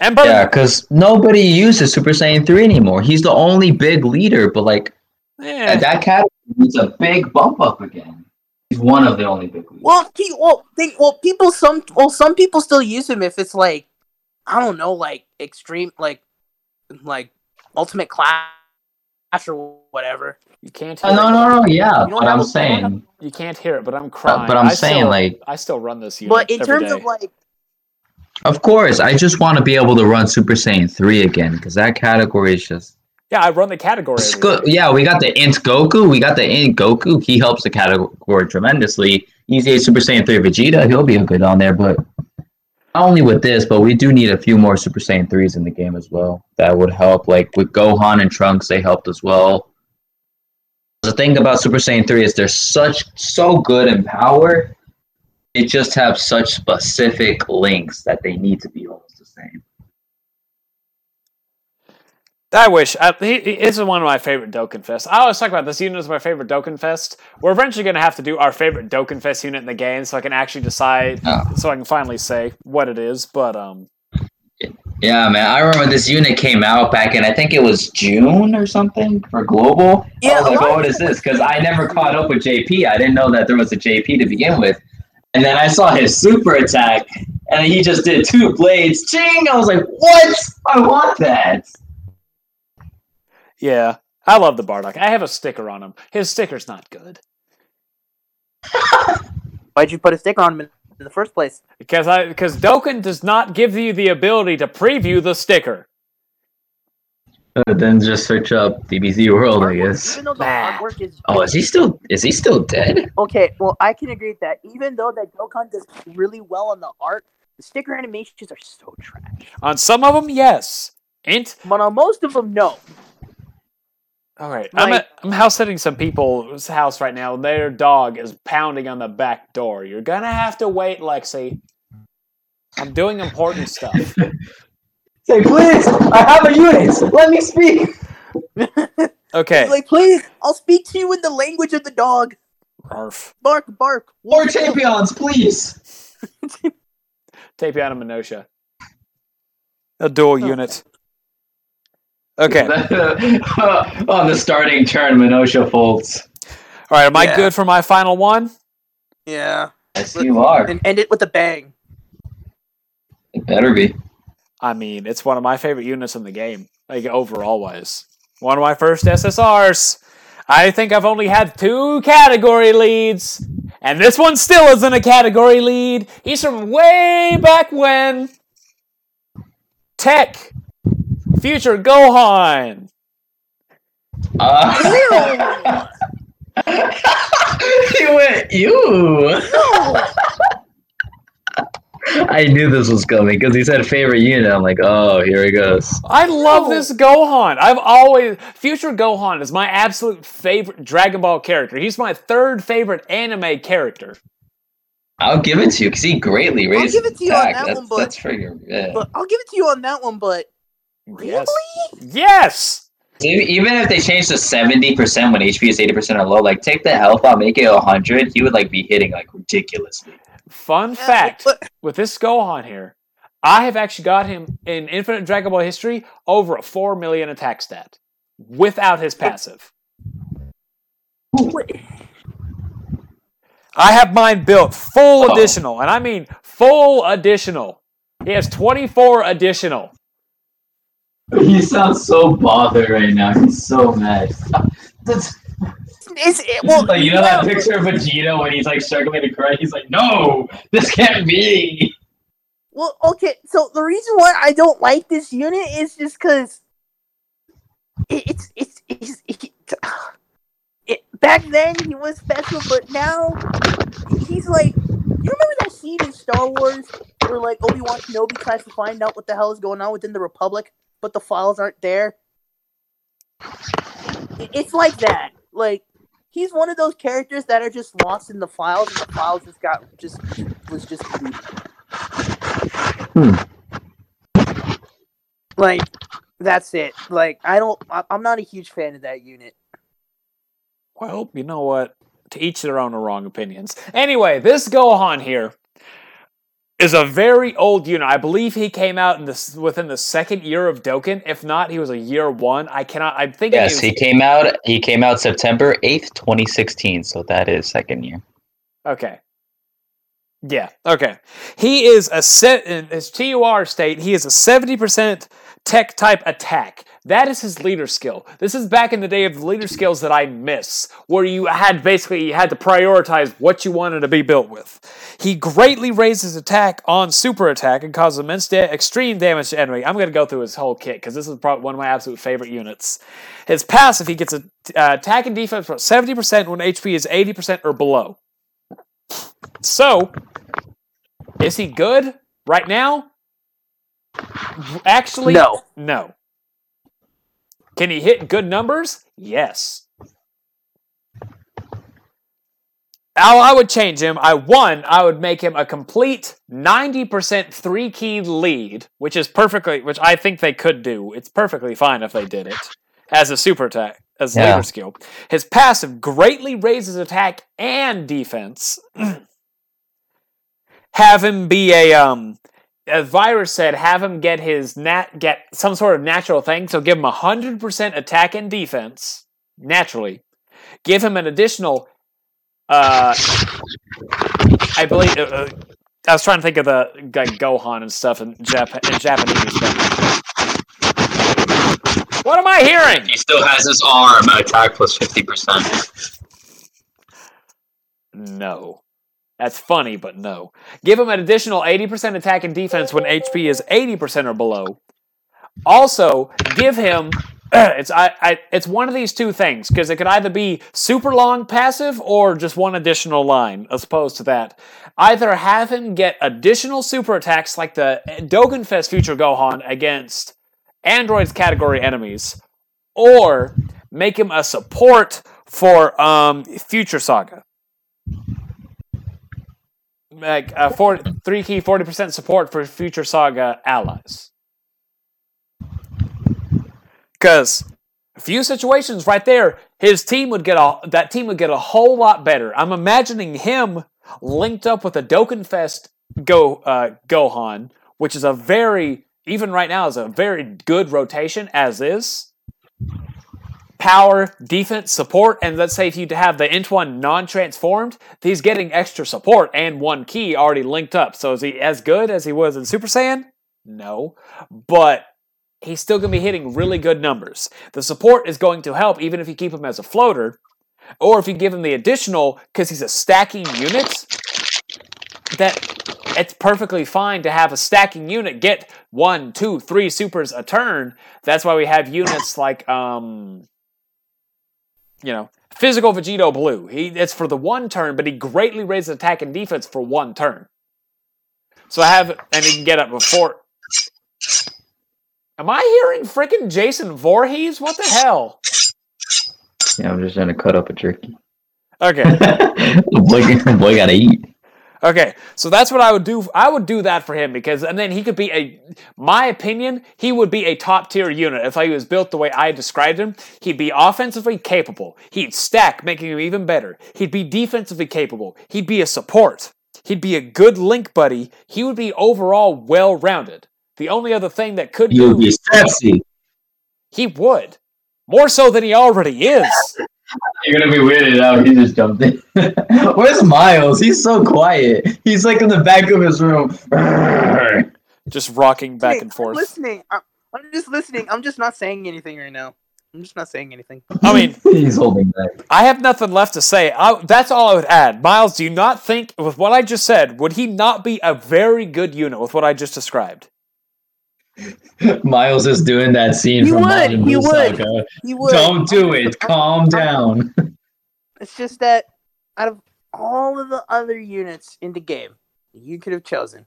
And but
Yeah, because nobody uses Super Saiyan 3 anymore. He's the only big leader, but like
eh,
that category needs a big bump up again. He's one of the only big leaders.
well, he, well, think, well, people, some, well, some people still use him if it's like, I don't know, like extreme, like, like ultimate clash or whatever.
you can't hear
Uh, no,
it.
no, no, yeah.
You
But I'm
a-
saying,
You can't hear it, but I'm crying.
but I'm
I
saying,
still,
like,
I still run this unit
But in
every
terms
day.
of like,
of course, I just want to be able to run Super Saiyan 3 again because that category is just.
Yeah, I run the category.
It's
every
good.
day.
Yeah, we got the Int Goku. We got the Int Goku. He helps the category tremendously. EZA Super Saiyan 3 Vegeta. He'll be good on there, but not only with this, but we do need a few more Super Saiyan 3s in the game as well. That would help. Like with Gohan and Trunks, they helped as well. The thing about Super Saiyan 3 is they're such so good in power. They just have such specific links that they need to be almost the same.
I wish. I, he, he- this is one of my favorite Dokkan Fest. I always talk about this unit as my favorite Dokkan Fest. We're eventually going to have to do our favorite Dokkan Fest unit in the game, so I can actually decide,
Oh.
so I can finally say what it is. But um,
Yeah, man. I remember this unit came out back in I think it was June or something for global.
Yeah,
I was like,
lot
oh, what is this? Because I never caught up with JP. I didn't know that there was a JP to begin with. And then I saw his super attack, and he just did two blades. Ching! I was like, what? I want that.
Yeah, I love the Bardock. I have a sticker on him. His sticker's not good
Why'd you put a sticker on him in the first place?
because I because Dokkan does not give you the ability to preview the sticker.
Uh, then just search up DBZ World, I
Artwork-
guess.
Even though the artwork is
Oh, is he still? Is he still dead?
okay, well, I can agree with that. Even though that Dokkan does really well on the art, the sticker animations are so trash.
On some of them, yes. Int.
But on most of them, no.
All right, I'm at, I'm house sitting some people's house right now. Their dog is pounding on the back door. You're gonna have to wait, Lexi. I'm doing important stuff.
Say, please, I have a unit. Let me speak.
Okay.
He's like, please, I'll speak to you in the language of the dog.
Arf.
Bark, bark.
More champions, please.
Tapiana Minotia. A dual unit. Okay.
On the starting turn, Minotia folds.
All right. Am I
Yeah.
good for my final one?
Yeah.
Yes, you are.
And end it with a bang.
It better be.
I mean, it's one of my favorite units in the game, like overall wise. One of my first SSRs. I think I've only had two category leads, and this one still isn't a category lead. He's from way back when. Tech. Future Gohan.
Uh,
Ew!
he went, you. I knew this was coming because he said favorite unit. I'm like, oh, here he goes.
I love
No.
this Gohan. I've always Future Gohan is my absolute favorite Dragon Ball character. He's my third favorite anime character.
I'll give it to you because he greatly raised
give it to you on that
that's,
one, but-
that's freaking yeah.
But I'll give it to you on that one, but
Yes.
Really?
Yes.
Even if they change to seventy percent when HP is eighty percent or low, like take the health out, make it hundred, he would like be hitting like ridiculously.
Fun fact with this Gohan here, I have actually got him in Infinite Dragon Ball history over a 4 million attack stat without his passive. I have mine built full
Oh.
additional, and I mean full additional. He has 24 additional.
He sounds so bothered right now. He's so mad. That's
It's it, well,
like you know
yeah,
that picture of Vegeta when he's like struggling to cry. He's like, "No, this can't be."
Well, okay. So the reason why I don't like this unit is just because it, it's it's it's it, it, back then he was special, but now he's like. You remember that scene in Star Wars where like Obi Wan Kenobi tries to find out what the hell is going on within the Republic, but the files aren't there? It's like that. Like he's one of those characters that are just lost in the files, and the files just got just was just. Hmm. Like, that's it. Like, I don't. I, I'm not a huge fan of that unit.
Well, you know what? To each their own or wrong opinions. Anyway, this Gohan here is a very old unit. I believe he came out in this within the second year of Dokkan. If not, he was a year one. I cannot. I'm thinking.
Yes,
he
he came out. He came out September eighth, twenty sixteen. So that is second year.
Okay. Yeah. Okay. He is a set in his TUR state. He is a seventy percent tech type attack. That is his leader skill. This is back in the day of the leader skills that I miss, where you had basically you had to prioritize what you wanted to be built with. He greatly raises attack on super attack and causes immense da- extreme damage to enemy. I'm going to go through his whole kit because this is probably one of my absolute favorite units. His passive, he gets a uh, attack and defense for 70% when HP is 80% or below. So, is he good right now? Actually,
No.
No. Can he hit good numbers? Yes. how I would change him, I one, I would make him a complete 90% three Ki lead, which is perfectly, which I think they could do. It's perfectly fine if they did it as a super attack, as
Yeah.
labor skill. His passive greatly raises attack and defense. have him be a, um, as Virus said, have him get his nat, get some sort of natural thing. So give him 100% attack and defense naturally. Give him an additional uh, I believe. Uh, uh, I was trying to think of the like Gohan and stuff in, Jap- in Japanese. But... What am I hearing?
He still has his arm attack plus fifty percent.
No. That's funny, but no. Give him an additional 80% attack and defense when HP is 80% or below. Also, give him it's I, I it's one of these two things because it could either be super long passive or just one additional line as opposed to that. Either have him get additional super attacks like the Dokkanfest Future Gohan against androids category enemies, or make him a support for um, Future Saga. Like uh, four, three Ki, forty percent support for Future Saga allies. Because a few situations right there, his team would get a that team would get a whole lot better. I'm imagining him linked up with a Dokkanfest Go uh, Gohan, which is a very even right now is a very good rotation as is. Power, defense, support, and let's say if you have the Int one non-transformed, he's getting extra support and one Ki already linked up. So is he as good as he was in Super Saiyan? No, but he's still going to be hitting really good numbers. The support is going to help even if you keep him as a floater, or if you give him the additional because he's a stacking unit. That it's perfectly fine to have a stacking unit get one, two, three supers a turn. That's why we have units like um, you know, physical Vegito Blue. He it's for the one turn, but he greatly raises attack and defense for one turn. So I have, and he can get up before. Am I hearing freaking Jason Voorhees? What the hell?
Yeah, I'm just trying to cut up a turkey.
Okay.
boy, boy gotta eat.
Okay, so that's what I would do. I would do that for him because, and then he could be a, my opinion, he would be a top tier unit if he was built the way I described him. He'd be offensively capable. He'd stack, making him even better. He'd be defensively capable. He'd be a support. He'd be a good link buddy. He would be overall well rounded. The only other thing that could
You'll
do,
be sexy.
he would more so than he already is.
You're gonna be weirded out. He just jumped in. Where's Miles? He's so quiet. He's like in the back of his room.
Just rocking back
Hey,
and
I'm
forth.
listening. I'm, I'm just listening. I'm just not saying anything right now. I'm just not saying anything.
I mean,
He's holding back.
I have nothing left to say. I, that's all I would add. Miles, do you not think, with what I just said, would he not be a very good unit with what I just described?
Miles is doing that scene
He
from
would,
Majin
he
Buu
would. You would.
Don't do it. Calm down.
It's just that out of all of the other units in the game, you could have chosen.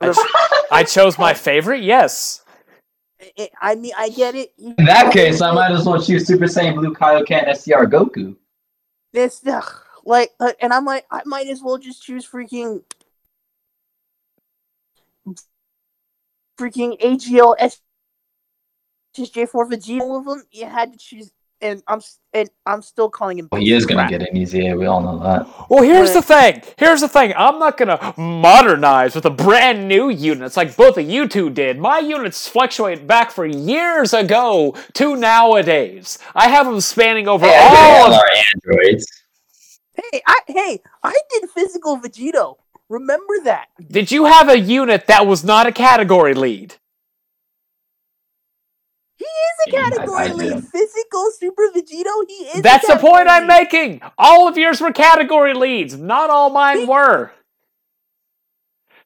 I, ch- I chose my favorite, yes.
I- I mean, I get it. You-
In that case, I might as well choose Super Saiyan Blue Kaioken SCR Goku.
This ugh, like, uh, and I'm like, I might as well just choose freaking, freaking AGL SJ4 Vegeta. All of them, you had to choose, and I'm and I'm still calling him.
Well, he is gonna get an EZA. We all know that.
Well, here's the thing. Here's the thing. I'm not gonna modernize with a brand new unit. It's like both of you two did. My units fluctuate back for years ago to nowadays. I have them spanning over
Yeah,
all
they
of
our androids.
Hey, I hey, I did physical Vegito. Remember that?
Did you have a unit that was not a category lead?
He is a
Yeah, I-
category
I
lead. Physical Super Vegito. He is. a
That's the point
category
I'm making. All of yours were category leads. Not all mine were.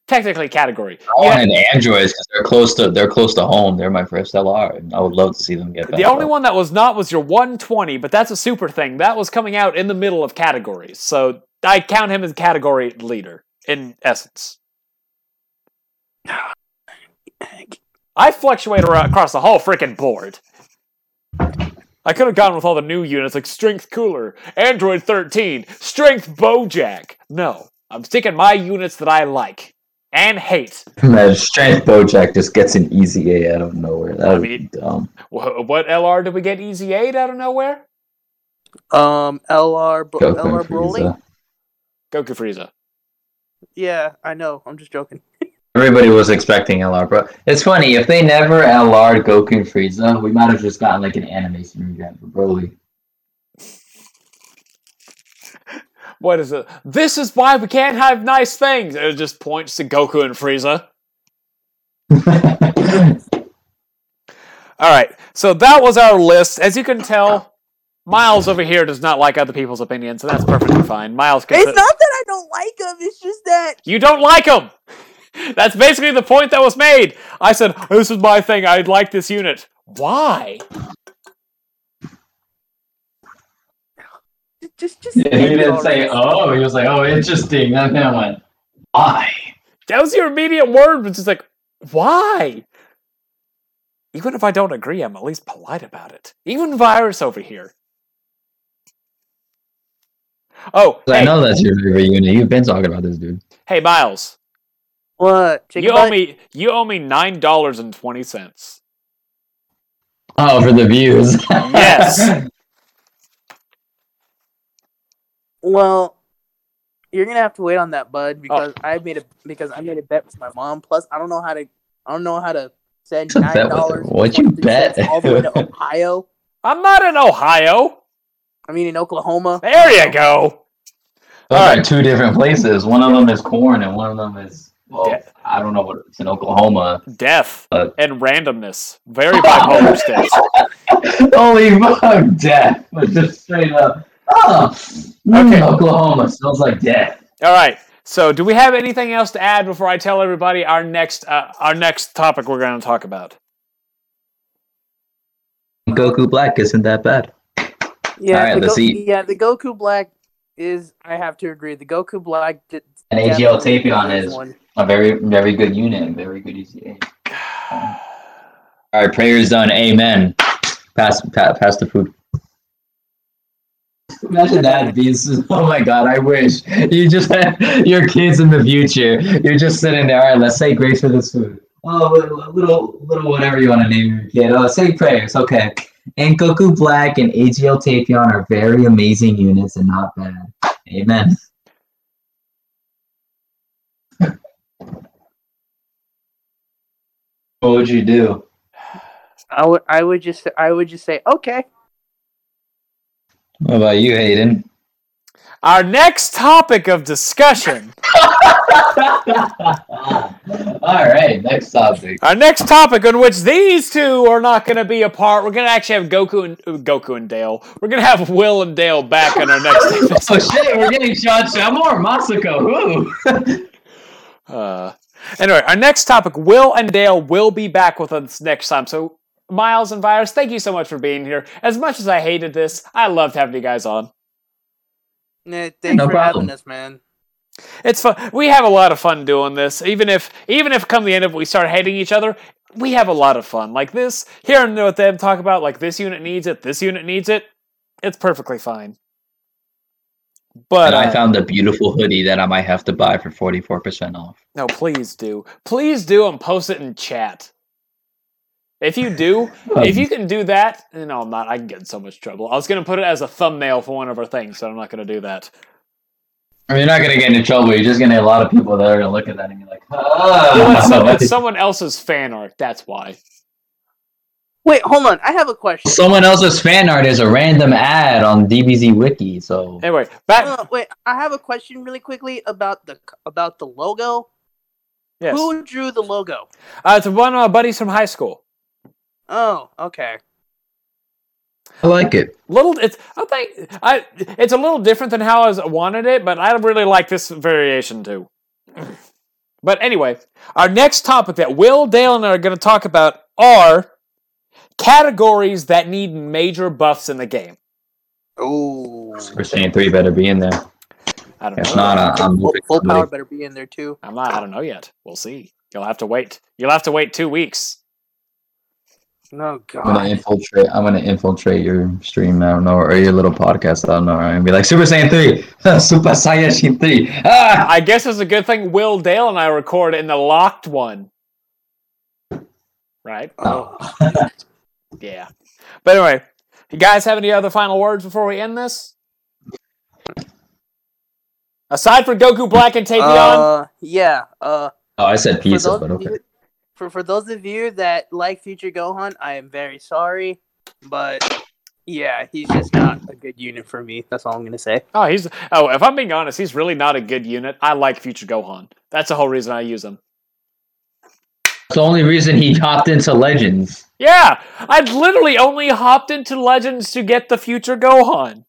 Technically category.
I
You
wanted androids because they're close to they're close to home. They're my first LR, and I would love to see them get.
The only
up.
one that was not was your 120, but that's a super thing. That was coming out in the middle of categories. So I count him as category leader in essence. I fluctuate around across the whole freaking board. I could have gone with all the new units like Strength Cooler, Android 13, Strength Bojack. No, I'm sticking my units that I like and hate.
Man, Strength Bojack just gets an easy A out of nowhere. That would
I mean-
be dumb.
Wh- What LR did we get EZA out of nowhere?
Um, LR, Bro-
Goku
LR Broly.
Goku Frieza.
Yeah, I know. I'm just joking.
Everybody was expecting LR, bro. It's funny if they never LR Goku and Frieza, we might have just gotten like an animation revamp for Broly.
What is it? This is why we can't have nice things. It just points to Goku and Frieza. All right, so that was our list. As you can tell, Miles over here does not like other people's opinions, and that's perfectly fine. Miles, can
It's not that I don't like him. It's just that
you don't like him. That's basically the point that was made. I said, "This is my thing. I like this unit." Why?
just just.
he didn't say, oh, he was like, oh, interesting. And then I went, why?
That was your immediate word, but just like, why? Even if I don't agree, I'm at least polite about it. Even Virus over here. Oh,
I know that's your favorite unit. You've been talking about this, dude.
hey, Miles,
What? Chicken
you owe
butt?
me you owe me nine dollars and twenty cents.
Oh, for the views.
Yes.
Well, you're gonna have to wait on that,
Oh.
bud, because I made a because I made a bet with my mom. Plus, I don't know how to I don't know how to send nine
bet with her?
dollars.
What'd you bet?
all the way to Ohio?
I'm not in Ohio.
I mean, in Oklahoma.
There you go.
Those
All
are
right.
two different places. One of them is corn, and one of them is well,
Yeah.
I don't know what it's in Oklahoma.
Death
Uh,
and randomness. Very bipolar states.
Holy fuck, death! But just straight up. Oh, mm,
Okay.
Oklahoma smells like death.
All right. So, do we have anything else to add before I tell everybody our next uh, our next topic we're going to talk about?
Goku Black isn't that bad.
Yeah,
All right,
the Go-
eat.
Yeah, the Goku Black is. I have to agree. The Goku Black. d-
And AGL Tapion
is
is
one.
a very, very good unit. Very good EZA. All right, prayers done. Amen. Pass, pass, pass the food. Imagine that being. so- Oh my god! I wish you just had your kids in the future. You're just sitting there. All right, let's say grace for this food. Oh, little, little, little whatever you want to name your kid. Oh, say prayers. Okay. And Goku Black and AGL Tapion are very amazing units and not bad. Amen. what would you do?
I would. I would just. I would just say okay.
What about you, Hayden?
Our next topic of discussion.
All right, next topic.
Our next topic, on which these two are not going to be apart. We're going to actually have Goku and uh, Goku and Dale. We're going to have Will and Dale back on our next
Oh
episode.
shit, we're getting shot some more Masako. Who?
Uh, anyway, our next topic, Will and Dale will be back with us next time. So, Miles and Virus, thank you so much for being here. As much as I hated this, I loved having you guys on.
Nah, thanks
no
for
problem.
having us, man.
It's fun. We have a lot of fun doing this. Even if, even if come the end of it, we start hating each other, we have a lot of fun. Like this, hearing what them talk about, like this unit needs it, this unit needs it. It's perfectly fine. But
And I
uh,
found a beautiful hoodie that I might have to buy for forty four percent off.
no, please do, please do, and post it in chat. If you do, if you can do that, no, I'm not. I can get in so much trouble. I was gonna put it as a thumbnail for one of our things, but I'm not gonna do that.
I mean, you're not gonna get into trouble. You're just gonna get a lot of people that are gonna look at that and be like,
Well, it's,
ah.
it's someone else's fan art. That's why.
Wait, hold on. I have a question.
Someone else's fan art is a random ad on DBZ Wiki, so
Anyway, back.
Uh, wait, I have a question really quickly about the about the logo.
Yes.
Who drew the logo?
Uh, it's one of my buddies from high school.
Oh, okay.
I like it.
Little, it's I think I it's a little different than how I wanted it, but I really like this variation too. But anyway, our next topic that Will, Dale, and I are going to talk about are categories that need major buffs in the game.
Oh,
Super Saiyan three better be in there.
I don't
If
know.
not, uh, I'm
full, full power better be in there too.
I'm not. I don't know yet. We'll see. You'll have to wait. You'll have to wait two weeks.
Oh
I'm gonna infiltrate. I'm gonna infiltrate your stream. I don't know, or your little podcast. I don't know. And be like Super Saiyan three, Super Saiyan three. Ah!
I guess it's a good thing Will Dale and I record in the locked one. Right?
Oh.
Yeah. But anyway, you guys have any other final words before we end this? Aside from Goku Black and Tapion,
Uh, yeah. Uh,
Oh, I said
for
pizza, but okay.
you, for for those of you that like Future Gohan, I am very sorry, but yeah, he's just not a good unit for me. That's all I'm gonna say.
oh, he's oh, if I'm being honest, he's really not a good unit. I like Future Gohan. That's the whole reason I use him.
It's the only reason he hopped into Legends.
Yeah, I'd literally only hopped into Legends to get the Future Gohan.